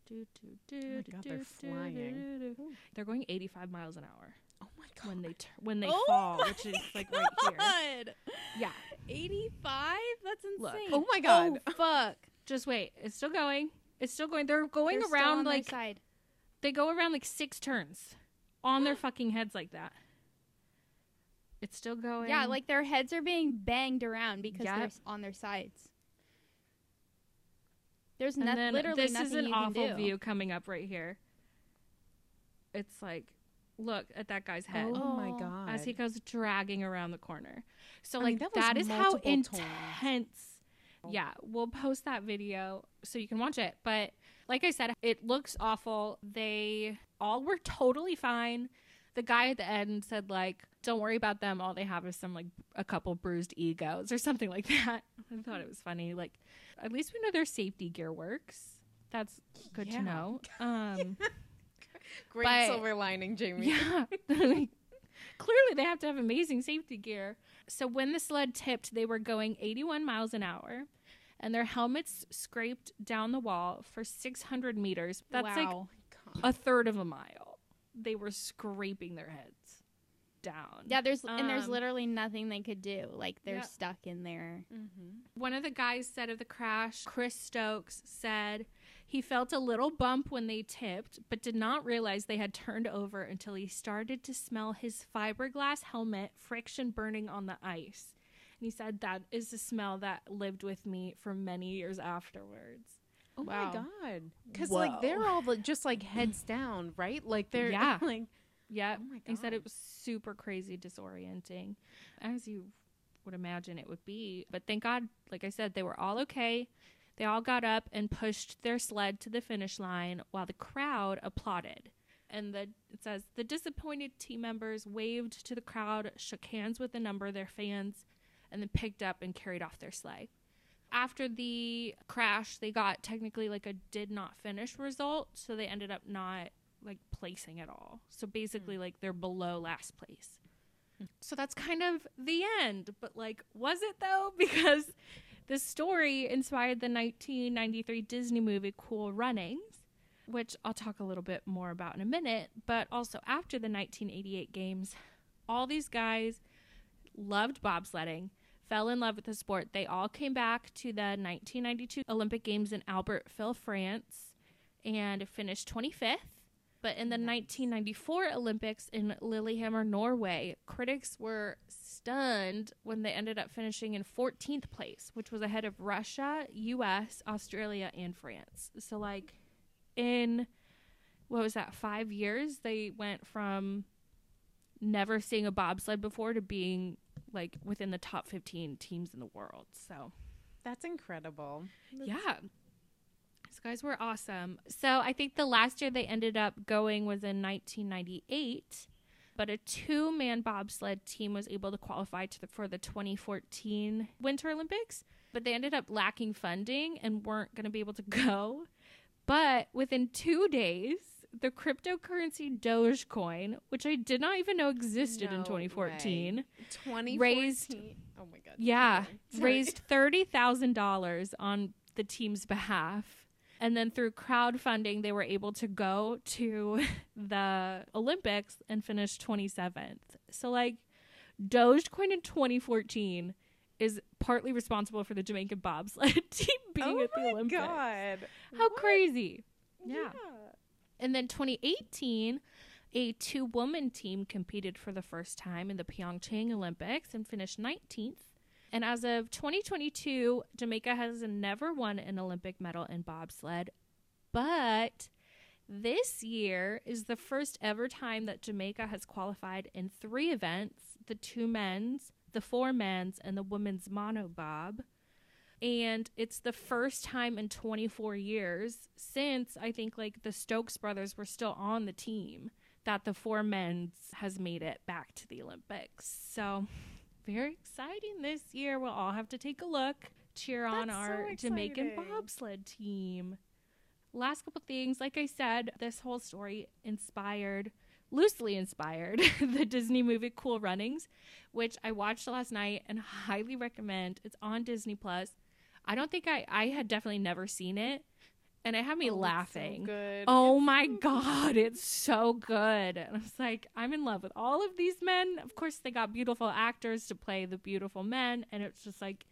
A: Do, do, do,
B: Oh my God,
A: do,
B: they're
A: do,
B: flying.
A: do, do. They're going 85 miles an hour
B: Oh my god.
A: when they tur- when they
C: Oh
A: fall, which is like right here. Yeah,
C: 85? That's insane.
A: Look.
B: Oh my God.
C: Oh, fuck.
A: just wait. It's still going. It's still going. They're going
C: They're still
A: around
C: on
A: like
C: side.
A: they go around like six turns on their fucking heads like that. It's still going.
C: Yeah, like their heads are being banged around because
A: Yep.
C: they're on their sides. There's
A: and
C: no-
A: then
C: literally
A: this
C: nothing
A: is an
C: you
A: awful
C: do.
A: view coming up right here. It's like, look at that guy's head.
B: Oh my
C: Oh.
B: god.
A: as he goes dragging around the corner. So
B: I
A: like
B: mean, that
A: that is how
B: multiple tones.
A: intense. Yeah, we'll post that video so you can watch it. But like I said, it looks awful. They all were totally fine. The guy at the end said like, "Don't worry about them. All they have is some like a couple bruised egos or something like that." I thought it was funny. Like, at least we know their safety gear works. That's good
B: Yeah.
A: to know. Um,
B: Great
A: but-
B: silver lining, Jamie.
A: yeah. Clearly, they have to have amazing safety gear. So, when the sled tipped, they were going 81 miles an hour, and their helmets scraped down the wall for 600 meters. That's like.
B: God.
A: a third of a mile. They were scraping their heads down.
C: yeah, there's and there's
A: Um,
C: literally nothing they could do. Like they're
A: Yeah.
C: stuck in there.
B: Mm-hmm.
A: One of the guys said of the crash, Chris Stokes said he felt a little bump when they tipped, but did not realize they had turned over until he started to smell his fiberglass helmet friction burning on the ice. And he said that is the smell that lived with me for many years afterwards.
B: Oh
A: Wow.
B: my god! Because like they're all the- just like heads down, right? Like they're
A: Yeah.
B: like
A: Yeah.
B: Oh my
A: He said it was super crazy disorienting, as you would imagine it would be. But thank God, like I said, they were all okay. They all got up and pushed their sled to the finish line while the crowd applauded. And the it says the disappointed team members waved to the crowd, shook hands with a number of their fans, and then picked up and carried off their sleigh. After the crash, they got technically like a did not finish result, so they ended up not like placing at all. So basically, hmm. like they're below last place. So that's kind of the end. But like, was it though? Because the story inspired the 1993 Disney movie Cool Runnings, which I'll talk a little bit more about in a minute. But also after the 1988 games, all these guys loved bobsledding, fell in love with the sport. They all came back to the 1992 Olympic Games in Albertville, France, and finished 25th. But in the 1994 Olympics in Lillehammer, Norway, critics were stunned when they ended up finishing in 14th place, which was ahead of Russia, US, Australia, and France. So, like, in what was that, five years, they went from never seeing a bobsled before to being like within the top 15 teams in the world. So,
B: that's incredible.
A: yeah. These guys were awesome. So I think the last year they ended up going was in 1998, but a two man bobsled team was able to qualify to the, for the 2014 Winter Olympics, but they ended up lacking funding and weren't going to be able to go. But within two days, the cryptocurrency Dogecoin, which I did not even know existed in 2014,
B: 2014.
A: Raised-
B: Oh my god.
A: yeah,
B: Sorry.
A: raised thirty thousand dollars on the team's behalf, and then through crowdfunding, they were able to go to the Olympics and finish twenty seventh. So, like, Dogecoin in twenty fourteen is partly responsible for the Jamaican bobsled team being
B: oh
A: at the Olympics.
B: Oh my
A: Olympics.
B: god.
A: How
B: What?
A: crazy!
B: Yeah.
A: Yeah. And then 2018, a two woman team competed for the first time in the Pyeongchang Olympics and finished 19th. And as of 2022, Jamaica has never won an Olympic medal in bobsled. But this year is the first ever time that Jamaica has qualified in three events the two men's, the four men's, and the women's monobob. And it's the first time in 24 years since I think like the Stokes brothers were still on the team that the four men's has made it back to the Olympics. So very exciting this year. We'll all have to take a look, cheer on our
B: so
A: Jamaican bobsled team. Last couple things, like I said, this whole story inspired, loosely inspired, the Disney movie Cool Runnings, which I watched last night and highly recommend. It's on Disney Plus. I don't think I I had definitely never seen it, and it had me
B: Oh, so
A: laughing.
B: good.
A: Oh
B: It's
A: my
B: so
A: god, it's so good. And I was like, I'm in love with all of these men. Of course, they got beautiful actors to play the beautiful men, and it's just like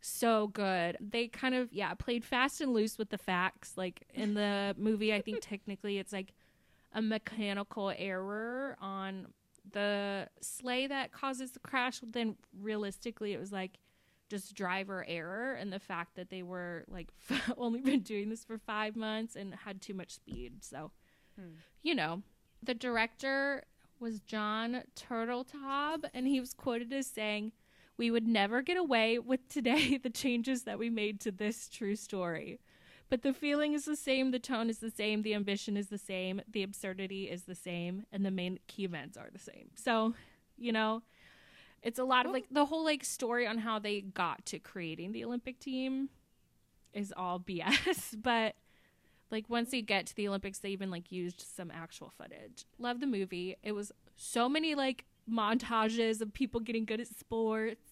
A: so good. They kind of, yeah, played fast and loose with the facts. Like in the movie, I think technically it's like a mechanical error on the sleigh that causes the crash. But then realistically, it was like just driver error and the fact that they were like only been doing this for five months and had too much speed. So,
B: Hmm.
A: you know, the director was Jon Turteltaub, and he was quoted as saying, "We would never get away with today the changes that we made to this true story." But the feeling is the same, the tone is the same, the ambition is the same, the absurdity is the same, and the main key events are the same. So, you know, it's a lot of oh. like the whole like story on how they got to creating the Olympic team is all BS, but like once you get to the Olympics they even like used some actual footage. Love the movie. It was so many like montages of people getting good at sports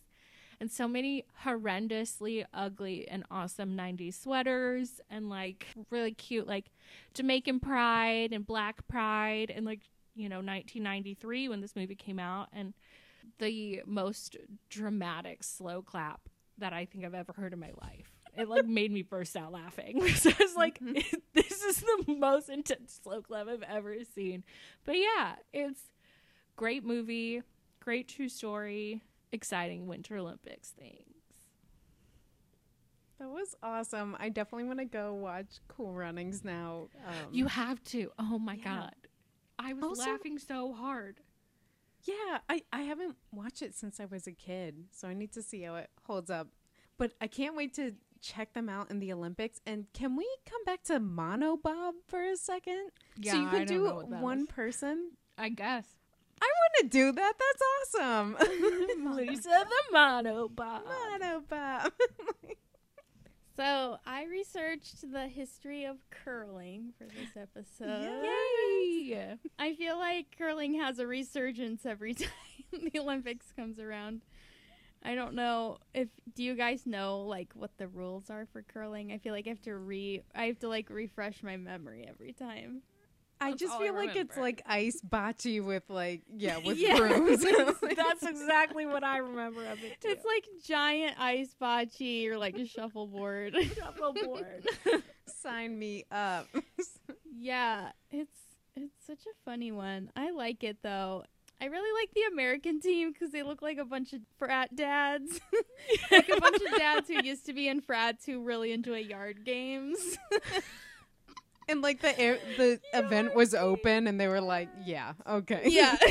A: and so many horrendously ugly and awesome 90s sweaters and like really cute like Jamaican pride and black pride and like you know 1993 when this movie came out and the most dramatic slow clap that I think I've ever heard in my life. It like made me burst out laughing. so I was like, this is the most intense slow clap I've ever seen. But yeah, it's great movie, great true story. exciting Winter Olympics things.
B: That was awesome. I definitely want to go watch Cool Runnings now. Um,
A: You have to. Oh my
B: yeah.
A: god. I was
B: Also-
A: laughing so hard.
B: Yeah, I, I haven't watched it since I was a kid, so I need to see how it holds up. But I can't wait to check them out in the Olympics. And can we come back to monobob for a second? Yeah, so you can do one person.
A: I guess.
B: I want to do that. That's awesome.
A: Lisa the monobob.
B: monobob.
C: So I researched the history of curling for this episode.
A: Yay!
C: I feel like curling has a resurgence every time the Olympics comes around. I don't know if do you guys know like what the rules are for curling? I feel like I have to re I have to like refresh my memory every time.
B: I just
A: all I
B: feel like it's like ice bocce with like yeah with
C: Yeah.
B: brooms.
A: That's exactly what I remember of it too.
C: It's like giant ice bocce or like a shuffleboard.
A: shuffleboard.
B: Sign me up.
C: yeah, it's it's such a funny one. I like it though. I really like the American team because they look like a bunch of frat dads, like a bunch of dads who used to be in frats who really enjoy yard games.
B: And like the air, the event was open, and they were like, "Yeah, okay,
C: yeah.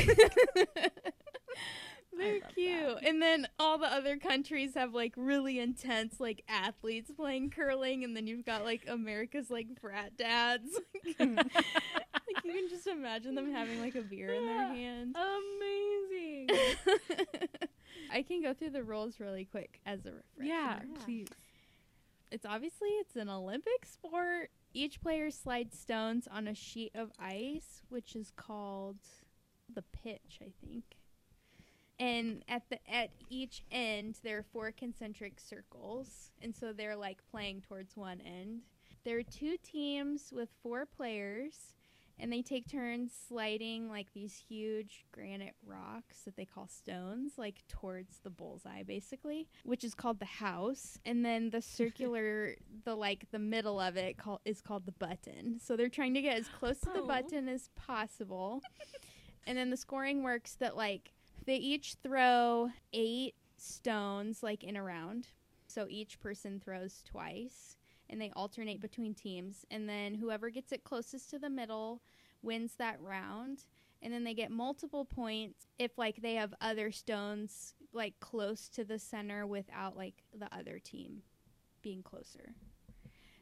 C: They're
A: love
C: cute. And then all the other countries have like really intense like athletes playing curling and then you've got like America's like frat dads. like you can just imagine them having like a beer in their hand.
A: Amazing.
C: I can go through the rules really quick as a refresher.
A: yeah,
B: Yeah.
A: please.
C: It's obviously it's an Olympic sport. Each player slides stones on a sheet of ice, which is called the pitch, I think. And at the at each end there are four concentric circles, and so they're like playing towards one end. There are two teams with four players, and they take turns sliding like these huge granite rocks that they call stones, like towards the bullseye, basically, which is called the house. And then the circular, the like the middle of it, call, is called the button. So they're trying to get as close to the
A: Oh.
C: button as possible. and then the scoring works that like they each throw eight stones like in a round. So each person throws twice and they alternate between teams and then whoever gets it closest to the middle wins that round and then they get multiple points if like they have other stones like close to the center without like the other team being closer.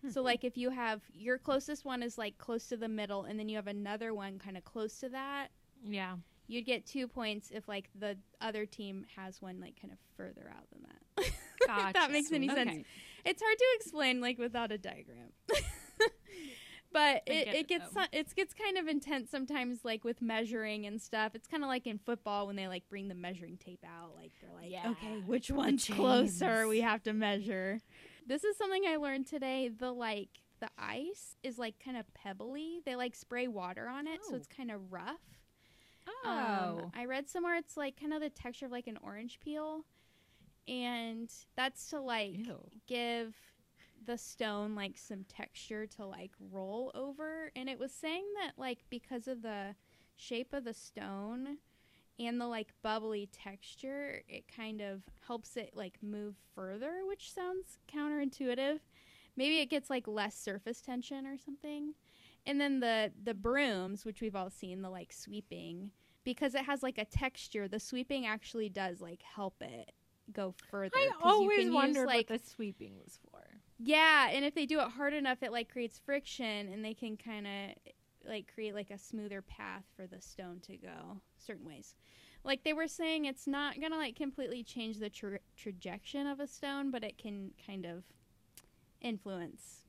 C: Hmm. So like if you have your closest one is like close to the middle and then you have another one kind of close to that,
A: Yeah.
C: you'd get 2 points if like the other team has one like kind of further out than that. if that makes any
A: Okay.
C: sense. It's hard to explain like without a diagram. but it, it
A: it,
C: gets
A: though.
C: it gets kind of intense sometimes like with measuring and stuff. It's kind of like in football when they like bring the measuring tape out like they're like
A: Yeah,
C: okay, which one's closer? We have to measure. This is something I learned today. The like the ice is like kind of pebbly. They like spray water on it so
B: Oh.
C: it's kind of rough.
A: Oh.
C: Um, I read somewhere it's like kind of the texture of like an orange peel, and that's to like
A: Ew.
C: give the stone like some texture to like roll over. And it was saying that like because of the shape of the stone and the like bubbly texture, it kind of helps it like move further, which sounds counterintuitive. Maybe it gets like less surface tension or something. And then the the brooms, which we've all seen, the like sweeping, because it has like a texture, the sweeping actually does like help it go further.
A: I
C: 'cause you
A: always
C: can use,
A: wondered
C: like
A: what the sweeping was for.
C: yeah, and if they do it hard enough, it like creates friction, and they can kind of like create like a smoother path for the stone to go certain ways. Like they were saying, it's not gonna like completely change the tra- trajectory of a stone, but it can kind of influence.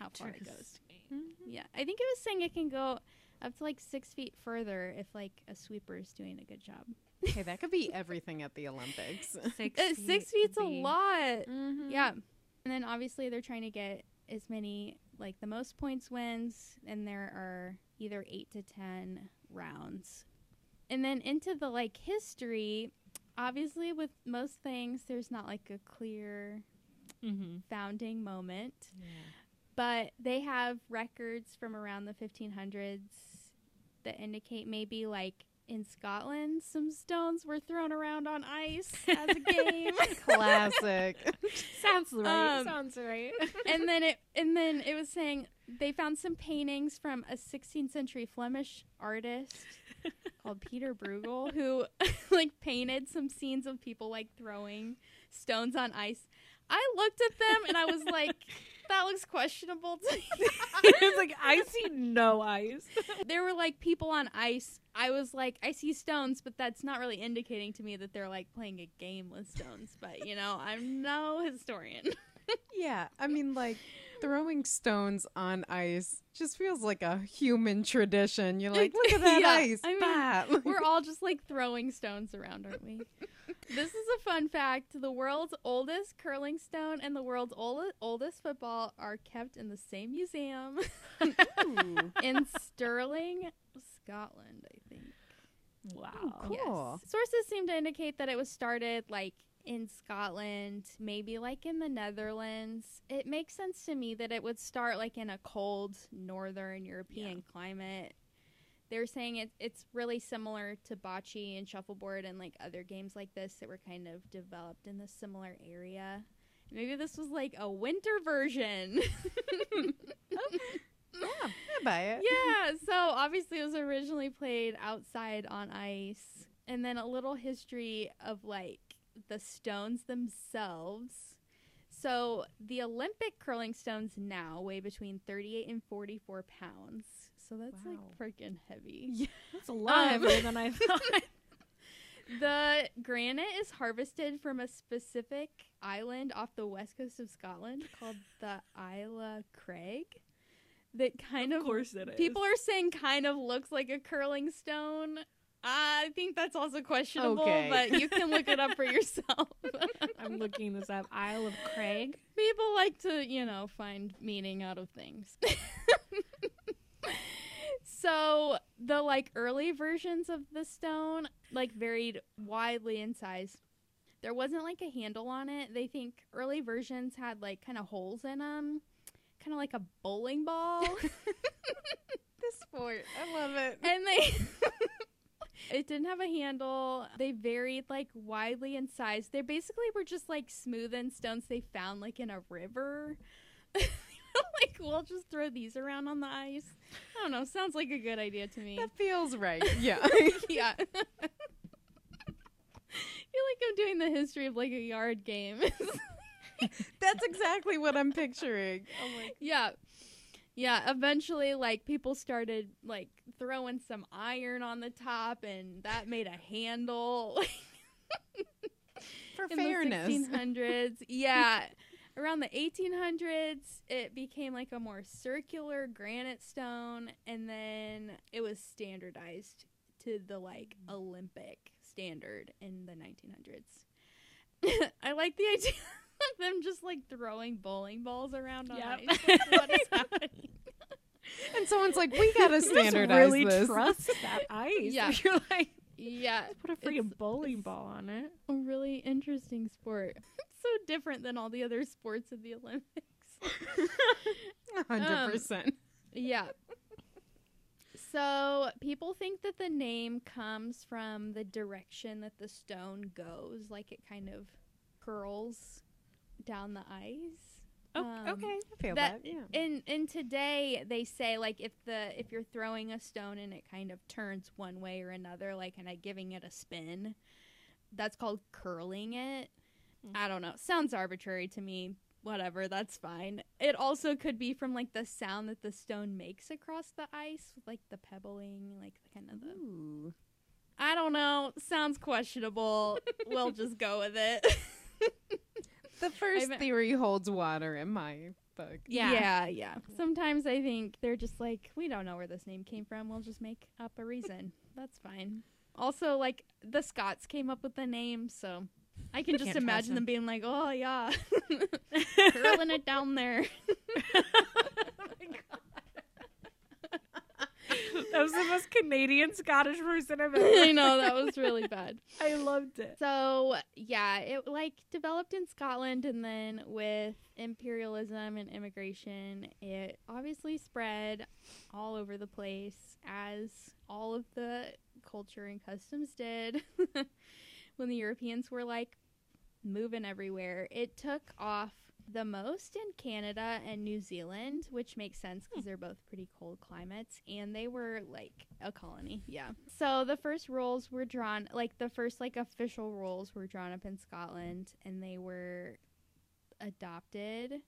C: How far it goes.
A: Interesting. Mm-hmm.
C: Yeah, I think it was saying it can go up to like six feet further if like a sweeper is doing a good job.
B: Hey, that could be everything at the Olympics.
A: Six,
C: Uh, six feet's a
A: be-
C: lot.
B: Mhm.
C: Yeah. And then obviously they're trying to get as many like the most points wins and there are either 8 to 10 rounds. And then into the like history, obviously with most things there's not like a clear
A: Mhm.
C: founding moment,
A: Yeah.
C: but they have records from around the 1500s that indicate maybe like in Scotland, some stones were thrown around on ice as a game.
B: Classic.
A: Sounds right.
C: Um,
A: Sounds right.
C: and then it and then it was saying they found some paintings from a 16th century Flemish artist called Peter Bruegel who like painted some scenes of people like throwing stones on ice. I looked at them and I was like, that looks questionable to me.
A: it's like I see no ice.
C: there were like people on ice. I was like, I see stones, but that's not really indicating to me that they're like playing a game with stones. But you know, I'm no historian.
B: yeah, I mean, like throwing stones on ice just feels like a human tradition. You're like, look at that
C: Yeah,
B: ice.
C: I mean,
B: bat."
C: We're all just like throwing stones around, aren't we? this is a fun fact. The world's oldest curling stone and the world's old- oldest football are kept in the same museum in Stirling, Scotland, I think.
A: Wow.
B: Cool.
C: Yes. Sources seem to indicate that it was started like in Scotland, maybe like in the Netherlands. It makes sense to me that it would start like in a cold northern European climate. They're saying it, it's really similar to bocce and shuffleboard and like other games like this that were kind of developed in this similar area. Maybe this was like a winter version.
B: I buy it.
C: yeah, so obviously it was originally played outside on ice. And then a little history of like the stones themselves. So the Olympic curling stones now weigh between 38 and 44 pounds. So that's
B: Wow.
C: like freaking heavy.
B: Yeah.
A: That's a lot
C: Um,
A: heavier than I thought.
C: The granite is harvested from a specific island off the west coast of Scotland called the Ailsa Craig. That kind of,
A: course it is.
C: people are saying kind of looks like a curling stone. I think that's also questionable,
B: Okay.
C: but you can look it up for yourself.
A: I'm looking this up. Isle of Craig.
C: People like to, you know, find meaning out of things. so the like early versions of the stone like varied widely in size. There wasn't like a handle on it. They think early versions had like kind of holes in them, kind of like a bowling ball.
B: This sport. I love it.
C: and they it didn't have a handle they varied like widely in size they basically were just like smoothened stones they found like in a river like we'll just throw these around on the ice i don't know sounds like a good idea to me
B: That feels right. Yeah.
C: yeah I feel like i'm doing the history of like a yard game
B: That's exactly what I'm picturing. Oh my
C: Yeah. Yeah, eventually like people started like throwing some iron on the top and that made a handle
B: For
C: in
B: fairness.
C: the 1600s. yeah. Around the 1800s, it became like a more circular granite stone and then it was standardized to the like mm. Olympic standard in the 1900s. I like the idea them just like throwing bowling balls around on
A: Yep.
C: ice. Like, what is happening?
B: And someone's like, we gotta
A: You must
B: standardize
A: really
B: this.
A: trust that ice.
C: Yeah.
A: You're like,
C: Yeah,
A: put a freaking bowling ball on it.
C: a really interesting sport. so different than all the other sports of the Olympics.
B: A hundred um, percent.
C: Yeah. So people think that the name comes from the direction that the stone goes, like it kind of curls down the ice.
A: Oh,
C: Um,
A: okay.
B: I feel
C: that-
B: that. Yeah.
C: And and today they say like if the if you're throwing a stone and it kind of turns one way or another, like kind of giving it a spin, that's called curling it.
A: Mm.
C: I don't know. Sounds arbitrary to me. Whatever, that's fine. It also could be from like the sound that the stone makes across the ice, like the pebbling, like the kind of the.
B: Ooh.
C: I don't know. Sounds questionable. we'll just go with it.
B: The first
C: I've-
B: theory holds water in my book.
A: Yeah.
C: yeah, yeah. Sometimes I think they're just like, we don't know where this name came from. We'll just make up a reason. That's fine. Also, like the Scots came up with the name, so I can just
B: Can't
C: imagine
B: them.
C: them being like, "Oh yeah, curling it down there."
A: Oh That was the most Canadian Scottish person I've ever.
C: I know that was really bad.
A: I loved it.
C: So yeah, it like developed in Scotland, and then with imperialism and immigration, it obviously spread all over the place as all of the culture and customs did when the Europeans were like moving everywhere. It took off the most in Canada and New Zealand, which makes sense hmm. because they're both pretty cold climates and they were like a colony. Yeah. So the first rules were drawn, like the first like official rules were drawn up in Scotland and they were adopted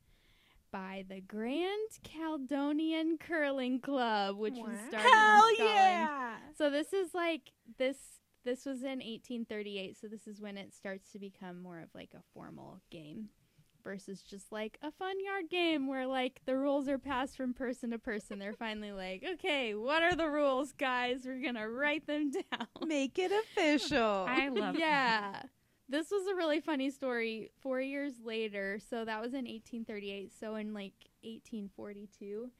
C: by the Grand Caledonian Curling Club, which was started
A: Hell
C: in Scotland.
A: yeah!
C: So this is like this this was in 1838, so this is when it starts to become more of like a formal game versus just like a fun yard game where like the rules are passed from person to person. They're finally like, "Okay, what are the rules, guys? We're going to write them down."
B: Make it official.
A: I love that.
C: yeah. This was a really funny story. 4 years later, so that was in 1838, so in like 1842,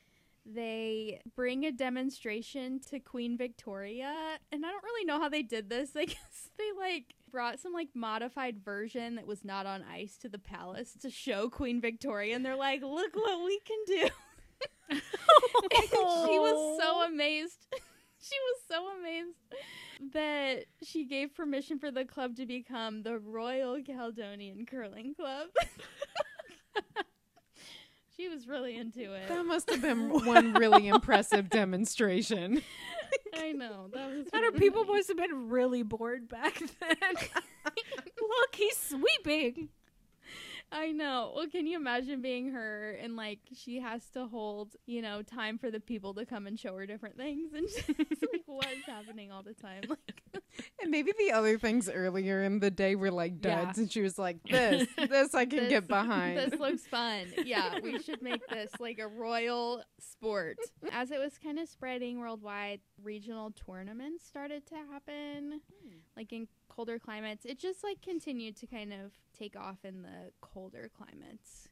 C: they bring a demonstration to Queen Victoria, and I don't really know how they did this. I guess they like brought some like modified version that was not on ice to the palace to show Queen Victoria, and they're like, "Look what we can do." and she was so amazed. she was so amazed that she gave permission for the club to become the Royal Caledonian Curling Club. She was really into it.
B: that must have been one really impressive demonstration.
C: I know. That was
A: Better
C: really
A: people
C: funny.
A: must have been really bored back then. Look, he's sweeping.
C: I know. Well, can you imagine being her and like she has to hold, you know, time for the people to come and show her different things and just like what's happening all the time? Like
B: And maybe the other things earlier in the day were like
A: Yeah.
B: duds, and she was like, "This, this I can
C: This-
B: get behind."
C: This looks fun. Yeah, we should make this like a royal sport. As it was kind of spreading worldwide, regional tournaments started to happen, hmm. like in colder climates. It just like continued to kind of take off in the colder climates.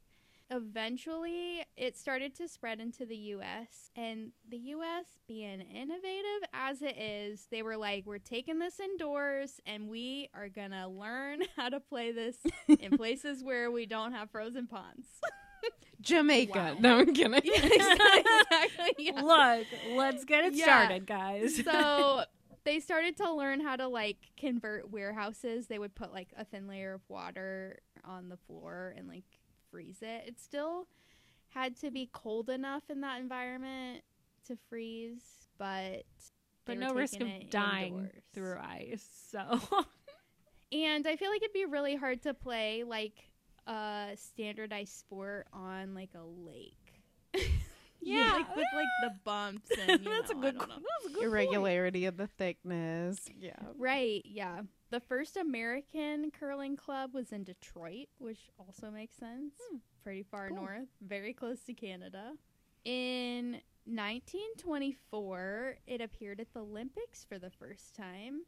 C: Eventually, it started to spread into the US, and the US, being innovative as it is, they were like, We're taking this indoors and we are gonna learn how to play this in places where we don't have frozen ponds.
B: Jamaica.
C: Wow.
B: No, I'm kidding.
C: yeah, exactly. Yeah.
A: Look, let's get it
C: Yeah.
A: started, guys.
C: So they started to learn how to like convert warehouses. They would put like a thin layer of water on the floor and like freeze it. It still had to be cold enough in that environment to freeze, but
A: but no risk of dying
C: indoors.
A: through ice. So
C: And I feel like it'd be really hard to play like a standardized sport on like a lake.
A: Yeah.
C: like with like the bumps and you
A: that's
C: know,
A: a
C: I
A: good.
C: don't.
A: That's a good
B: Irregularity of the thickness. Yeah.
C: Right, yeah. The first American curling club was in Detroit, which also makes sense. Hmm. Pretty far
B: Cool.
C: north, very close to Canada. In 1924, it appeared at the Olympics for the first time
A: Point.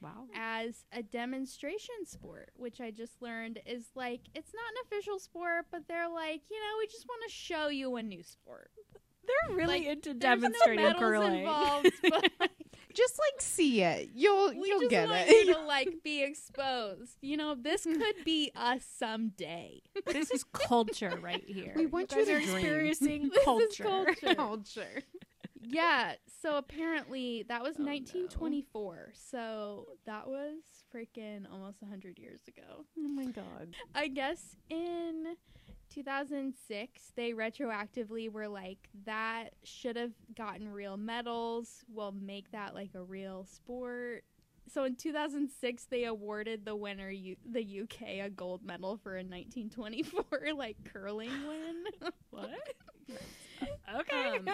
A: Wow.
C: as a demonstration sport, which I just learned is like it's not an official sport, but they're like, you know, we just want to show you a new sport.
A: They're really
C: Like,
A: into
C: There's no
A: demonstrating curling.
C: involved, but like,
B: Just like see it. You'll
C: we
B: you'll
C: just
B: get
C: want
B: it.
C: you to like be exposed. You know, this hmm. could be us someday.
A: this is culture right here.
B: We want
A: you
B: you to
A: are
B: dream.
A: experiencing
C: This is
A: culture.
C: culture.
B: Culture.
C: Yeah. So apparently that was
B: Oh, no.
C: 1924. So that was freaking almost 100 years ago.
B: Oh my god.
C: I guess in 2006 they retroactively were like that should have gotten real medals. We'll make that like a real sport. So in 2006 they awarded the winner U- the UK a gold medal for a 1924 like curling win.
A: What? okay.
C: Um,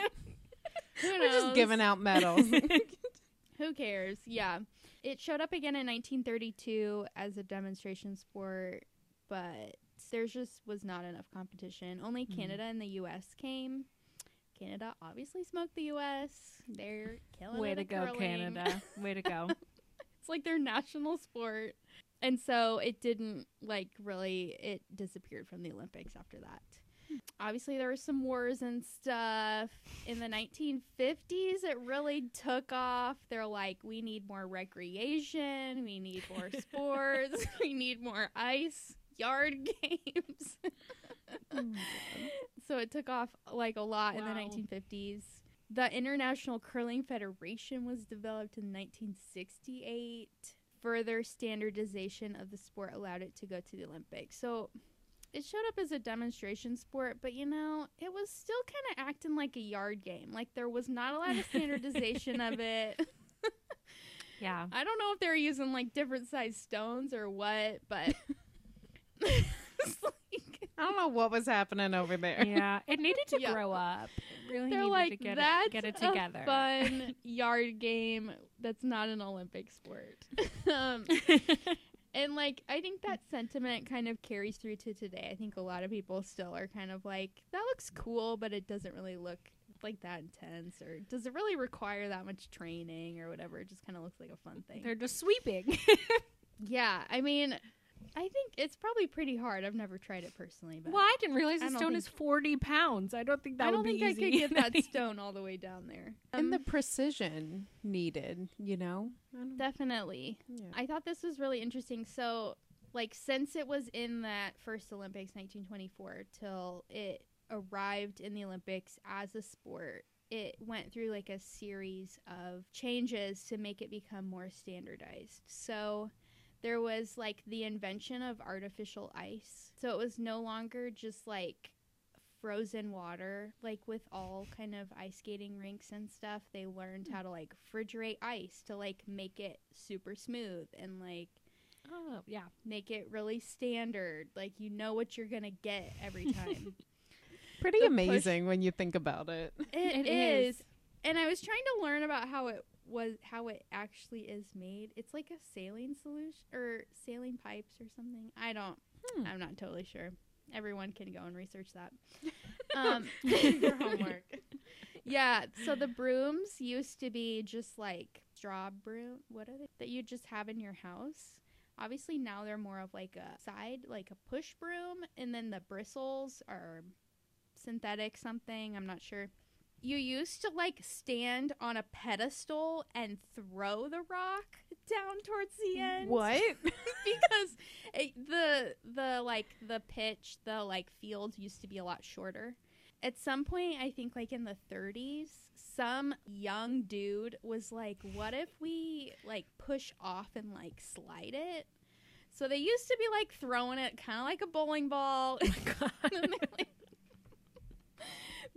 C: Who
B: We're just giving out medals.
C: Who cares? Yeah. It showed up again in 1932 as a demonstration sport, but there just was not enough competition. Only
B: Mhm.
C: Canada and the US came. Canada obviously smoked the US. They're killing
A: Way to go,
C: curling.
A: Canada. Way to go.
C: it's like their national sport. And so it didn't like really it disappeared from the Olympics after that. Obviously there were some wars and stuff. In the 1950s it really took off. They're like we need more recreation, we need more sports, we need more ice yard games.
B: Oh
C: so it took off like a lot in the 1950s. the International Curling Federation was developed in 1968. Further standardization of the sport allowed it to go to the Olympics. So it showed up as a demonstration sport, but you know, it was still kind of acting like a yard game. Like there was not a lot of standardization of it.
A: Yeah.
C: I don't know if they were using like different size stones or what, but like-
B: I don't know what was happening over there.
A: Yeah. It needed to
C: Yeah.
A: grow up. It really
C: they're
A: needed
C: like
A: to get
C: that's
A: it, get it
C: a
A: together.
C: fun yard game that's not an Olympic sport. um, and like I think that sentiment kind of carries through to today. I think a lot of people still are kind of like that looks cool, but it doesn't really look like that intense or does it really require that much training or whatever. It just kind of looks like a fun thing.
A: They're just sweeping.
C: yeah, I mean, I think it's probably pretty hard. I've never tried it personally, but
A: well, I didn't realize
C: I
A: the
C: don't
A: stone
C: think-
A: is 40 pounds. I don't think that
C: I don't
A: would be
C: think I
A: easy.
C: could get that stone all the way down there.
B: and the
C: Um,
B: precision needed, you know? I don't-
C: definitely.
B: yeah.
C: I thought this was really interesting. So, like, since it was in that first Olympics, 1924, till it arrived in the Olympics as a sport, it went through like a series of changes to make it become more standardized. So, there was like the invention of artificial ice. So, it was no longer just like frozen water like with all kind of ice skating rinks and stuff they learned how to like refrigerate ice to like make it super smooth and like
A: oh, yeah.
C: make it really standard like you know what you're gonna get every time
B: Pretty
C: the push-
B: amazing when you think about it.
C: It
A: It
C: is.
A: is.
C: and i was trying to learn about how it was how it actually is made it's like a saline solution or saline pipes or something i don't
B: Hmm.
C: i'm not totally sure everyone can go and research that um
B: Your homework.
C: Yeah, so the brooms used to be just like straw broom. What are they? That you just have in your house. Obviously now they're more of like a side, like a push broom, and then the bristles are synthetic something. I'm not sure. You used to like stand on a pedestal and throw the rock down towards the end?
B: What?
C: because it, the the like the pitch the like field used to be a lot shorter. At some point i think like in the 30s some young dude was like what if we like push off and like slide it? So they used to be like throwing it kind of like a bowling ball oh And then they, like-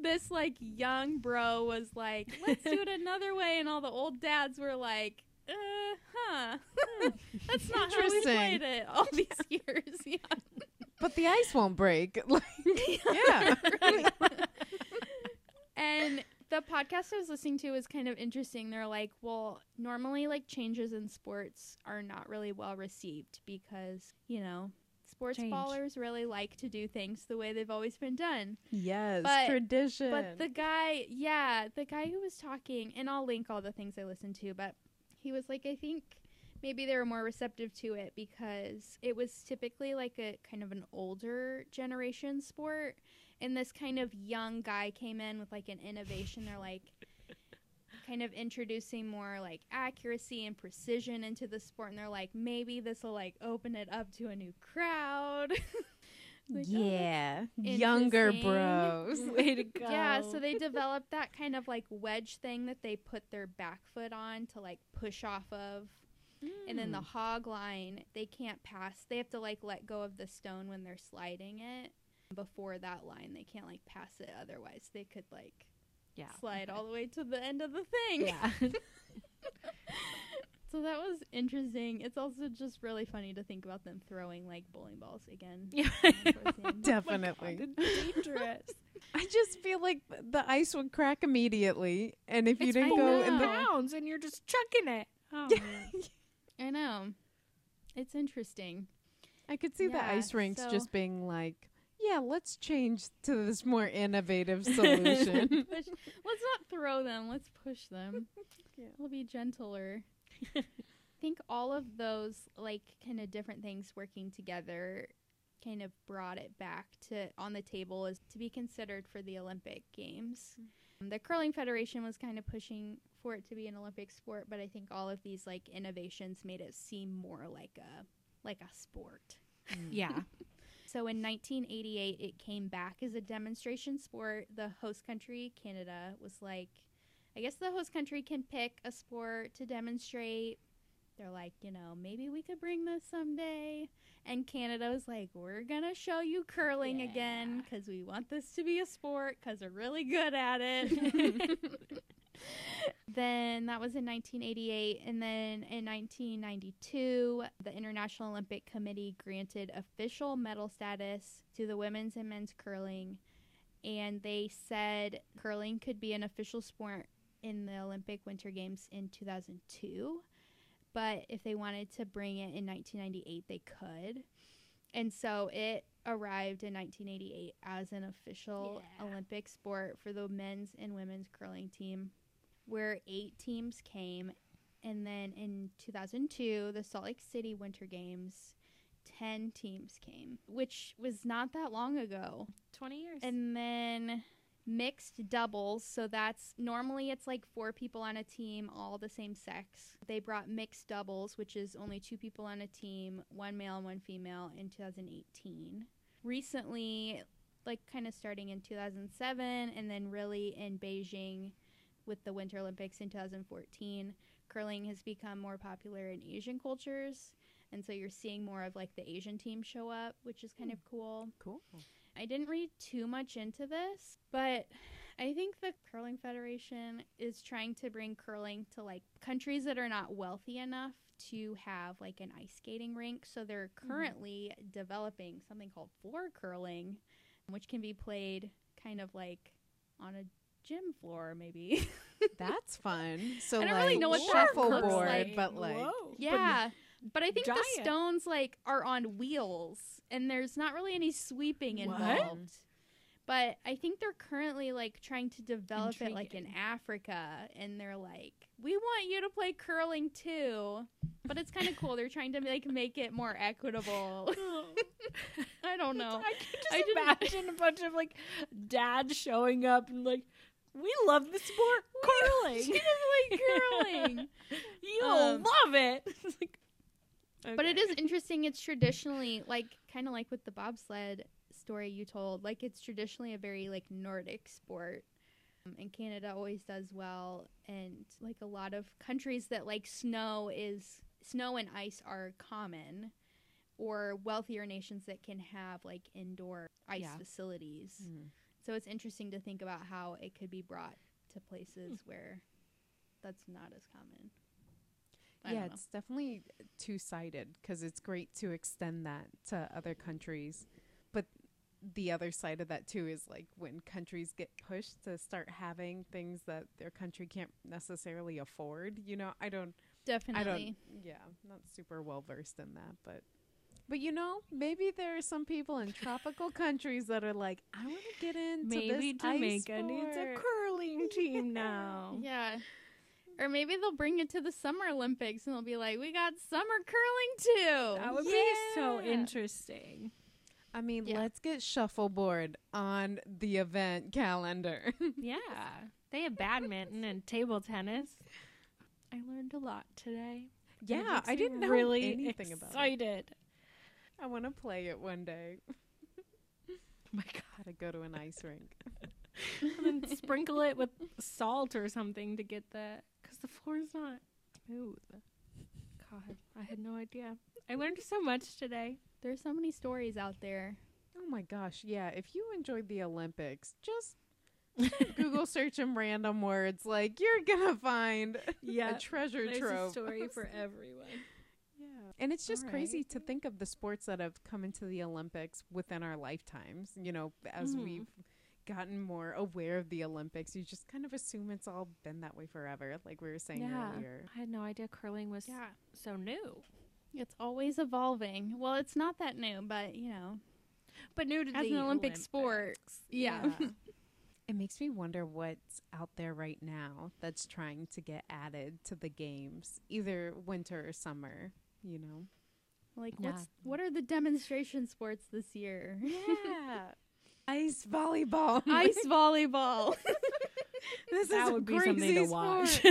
C: this like young bro was like let's do it another way and all the old dads were like uh huh that's not how we played it all these years yeah
B: but the ice won't break. Like, yeah.
C: Right. and the podcast I was listening to was kind of interesting. They're like, well, normally like changes in sports are not really well received because, you know, sports
A: Change.
C: ballers really like to do things the way they've always been done.
B: yes.
C: But-
B: tradition.
C: But the guy, yeah, the guy who was talking, and I'll link all the things I listened to, but he was like, I think maybe they were more receptive to it because it was typically like a kind of an older generation sport. And this kind of young guy came in with like an innovation. They're like, kind of introducing more like accuracy and precision into the sport and they're like maybe this will like open it up to a new crowd Like, oh,
B: yeah. Younger bros.
A: Way to go.
C: yeah, so they developed that kind of like wedge thing that they put their back foot on to like push off of. And then the mm. hog line, they can't pass. They have to like let go of the stone when they're sliding it. Before that line, they can't like pass it. Otherwise, they could like
A: yeah.
C: slide all the way to the end of the thing.
A: Yeah.
C: So that was interesting. It's also just really funny to think about them throwing like bowling balls again.
A: Yeah.
C: towards the end.
B: Definitely.
A: Oh God, dangerous.
B: I just feel like th- the ice would crack immediately, and if you
A: it's
B: didn't go in the
A: pounds and you're just chucking it. Oh,
B: Yeah.
C: I know. It's interesting.
B: I could see the ice rinks
C: so-
B: just being like, yeah, let's change to this more innovative solution.
C: Push- let's not throw them. Let's push them.
B: Yeah.
C: We'll be gentler. I think all of those like kind of different things working together kind of brought it back to on the table as to be considered for the Olympic Games. Mm-hmm. The curling federation was kind of pushing for it to be an Olympic sport, but I think all of these like innovations made it seem more like a like a sport. Mm.
A: yeah.
C: So in 1988, it came back as a demonstration sport. The host country, Canada, was like, I guess the host country can pick a sport to demonstrate. They're like, you know, maybe we could bring this someday. And Canada was like, we're going to show you curling again because we want this to be a sport because we're really good at it. then that was in 1988. And then in 1992, the International Olympic Committee granted official medal status to the women's and men's curling. And they said curling could be an official sport in the Olympic Winter Games in 2002. But if they wanted to bring it in 1998, they could. And so it arrived in 1988 as an official
A: Yeah.
C: Olympic sport for the men's and women's curling team, where eight teams came. And then in 2002, the Salt Lake City Winter Games, 10 teams came, which was not that long ago.
A: 20 years.
C: And then mixed doubles. So that's normally it's like four people on a team, all the same sex. They brought mixed doubles, which is only two people on a team, one male and one female in 2018. Recently, like kind of starting in 2007 and then really in Beijing with the Winter Olympics in 2014, curling has become more popular in Asian cultures. And so you're seeing more of like the Asian team show up, which is kind hmm. of cool.
B: Cool.
C: I didn't read too much into this, but I think the Curling Federation is trying to bring curling to like countries that are not wealthy enough to have like an ice skating rink. So they're hmm. currently developing something called floor curling, which can be played kind of like on a gym floor, maybe.
B: That's fun. So
C: I don't
B: like
C: really know what that looks
B: shuffleboard,
C: like.
B: but like
A: Whoa.
C: yeah. But I think the stones like are on wheels and there's not really any sweeping
A: What?
C: involved. But I think they're currently like trying to develop it like in Africa and they're like, "We want you to play curling too." But it's kind of cool. They're trying to like make it more equitable. I don't know.
A: I can just
C: I
A: imagine a bunch of like dads showing up and like, we love the sport curling.
C: She doesn't like curling.
A: You'll
C: Um,
A: love it. Like,
C: But it is interesting. It's traditionally like kind of like with the bobsled story you told. Like it's traditionally a very like Nordic sport, um, and Canada always does well. And like a lot of countries that like snow is snow and ice are common, or wealthier nations that can have like indoor ice
B: Yeah.
C: facilities.
B: Mm.
C: So it's interesting to think about how it could be brought to places hmm. where that's not as common. I
B: yeah, it's definitely two sided because it's great to extend that to other countries. But the other side of that too is like when countries get pushed to start having things that their country can't necessarily afford. You know, I don't,
C: definitely.
B: I don't, yeah, I'm not super well versed in that, but. But you know, maybe there are some people in tropical countries that are like, I want to get into
A: maybe
B: this ice
A: Jamaica needs a curling team now.
C: Yeah. Or maybe they'll bring it to the Summer Olympics and they'll be like, we got summer curling too.
A: That would be so interesting.
B: I mean,
C: Yeah.
B: let's get shuffleboard on the event calendar.
A: Yeah. They have badminton and table tennis. I learned a lot today.
B: Yeah, I didn't know
A: really
B: anything about it.
A: Excited.
B: I want to play it one day.
A: Oh my god.
B: Gotta go to an ice rink.
A: and then sprinkle it with salt or something to get the because the floor is not smooth. God, I had no idea. I learned so much today.
C: There's so many stories out there.
B: Oh my gosh, yeah. If you enjoyed the Olympics, just Google search some random words. Like you're gonna find
A: Yeah,
B: a treasure
A: there's
B: trove.
A: a story for everyone.
B: Yeah, and it's just
A: All
B: crazy to think of the sports that have come into the Olympics within our lifetimes. You know, as
A: Mhm.
B: we've gotten more aware of the Olympics, you just kind of assume it's all been that way forever. Like we were saying
A: Yeah,
B: earlier.
A: I had no idea curling was so new,
C: It's always evolving. Well, it's not that new, but you know,
A: but new to
C: as
A: the
C: an Olympic sport.
A: Olympics.
C: Yeah.
B: it makes me wonder what's out there right now that's trying to get added to the games, either winter or summer. You know.
C: like
A: Yeah.
C: what's what are the demonstration sports this year?
B: Yeah. Ice volleyball.
C: Ice volleyball.
B: this
A: that
B: is
A: would be something to watch.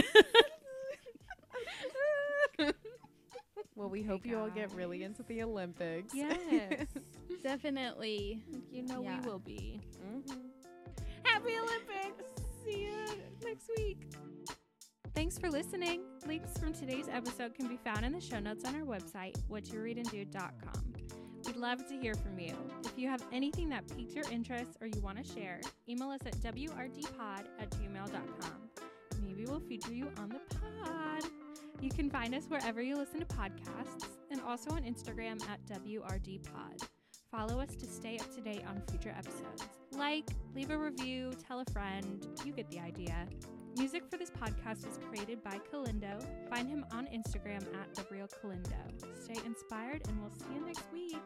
B: well, we
A: Okay,
B: hope you all get really into the Olympics.
A: yes,
C: Definitely.
A: you know
C: Yeah.
A: we will be.
B: Mhm.
A: Happy Olympics! See you next week. Thanks for listening. Links from today's episode can be found in the show notes on our website, whatyoureadanddo.com. We'd love to hear from you. If you have anything that piqued your interest or you want to share, email us at wrdpod at gmail.com. Maybe we'll feature you on the pod. You can find us wherever you listen to podcasts and also on Instagram at wrdpod. Follow us to stay up to date on future episodes. Like, leave a review, tell a friend. You get the idea. Music for this podcast was created by Kalindo. Find him on Instagram at The Real. Stay inspired, and we'll see you next week.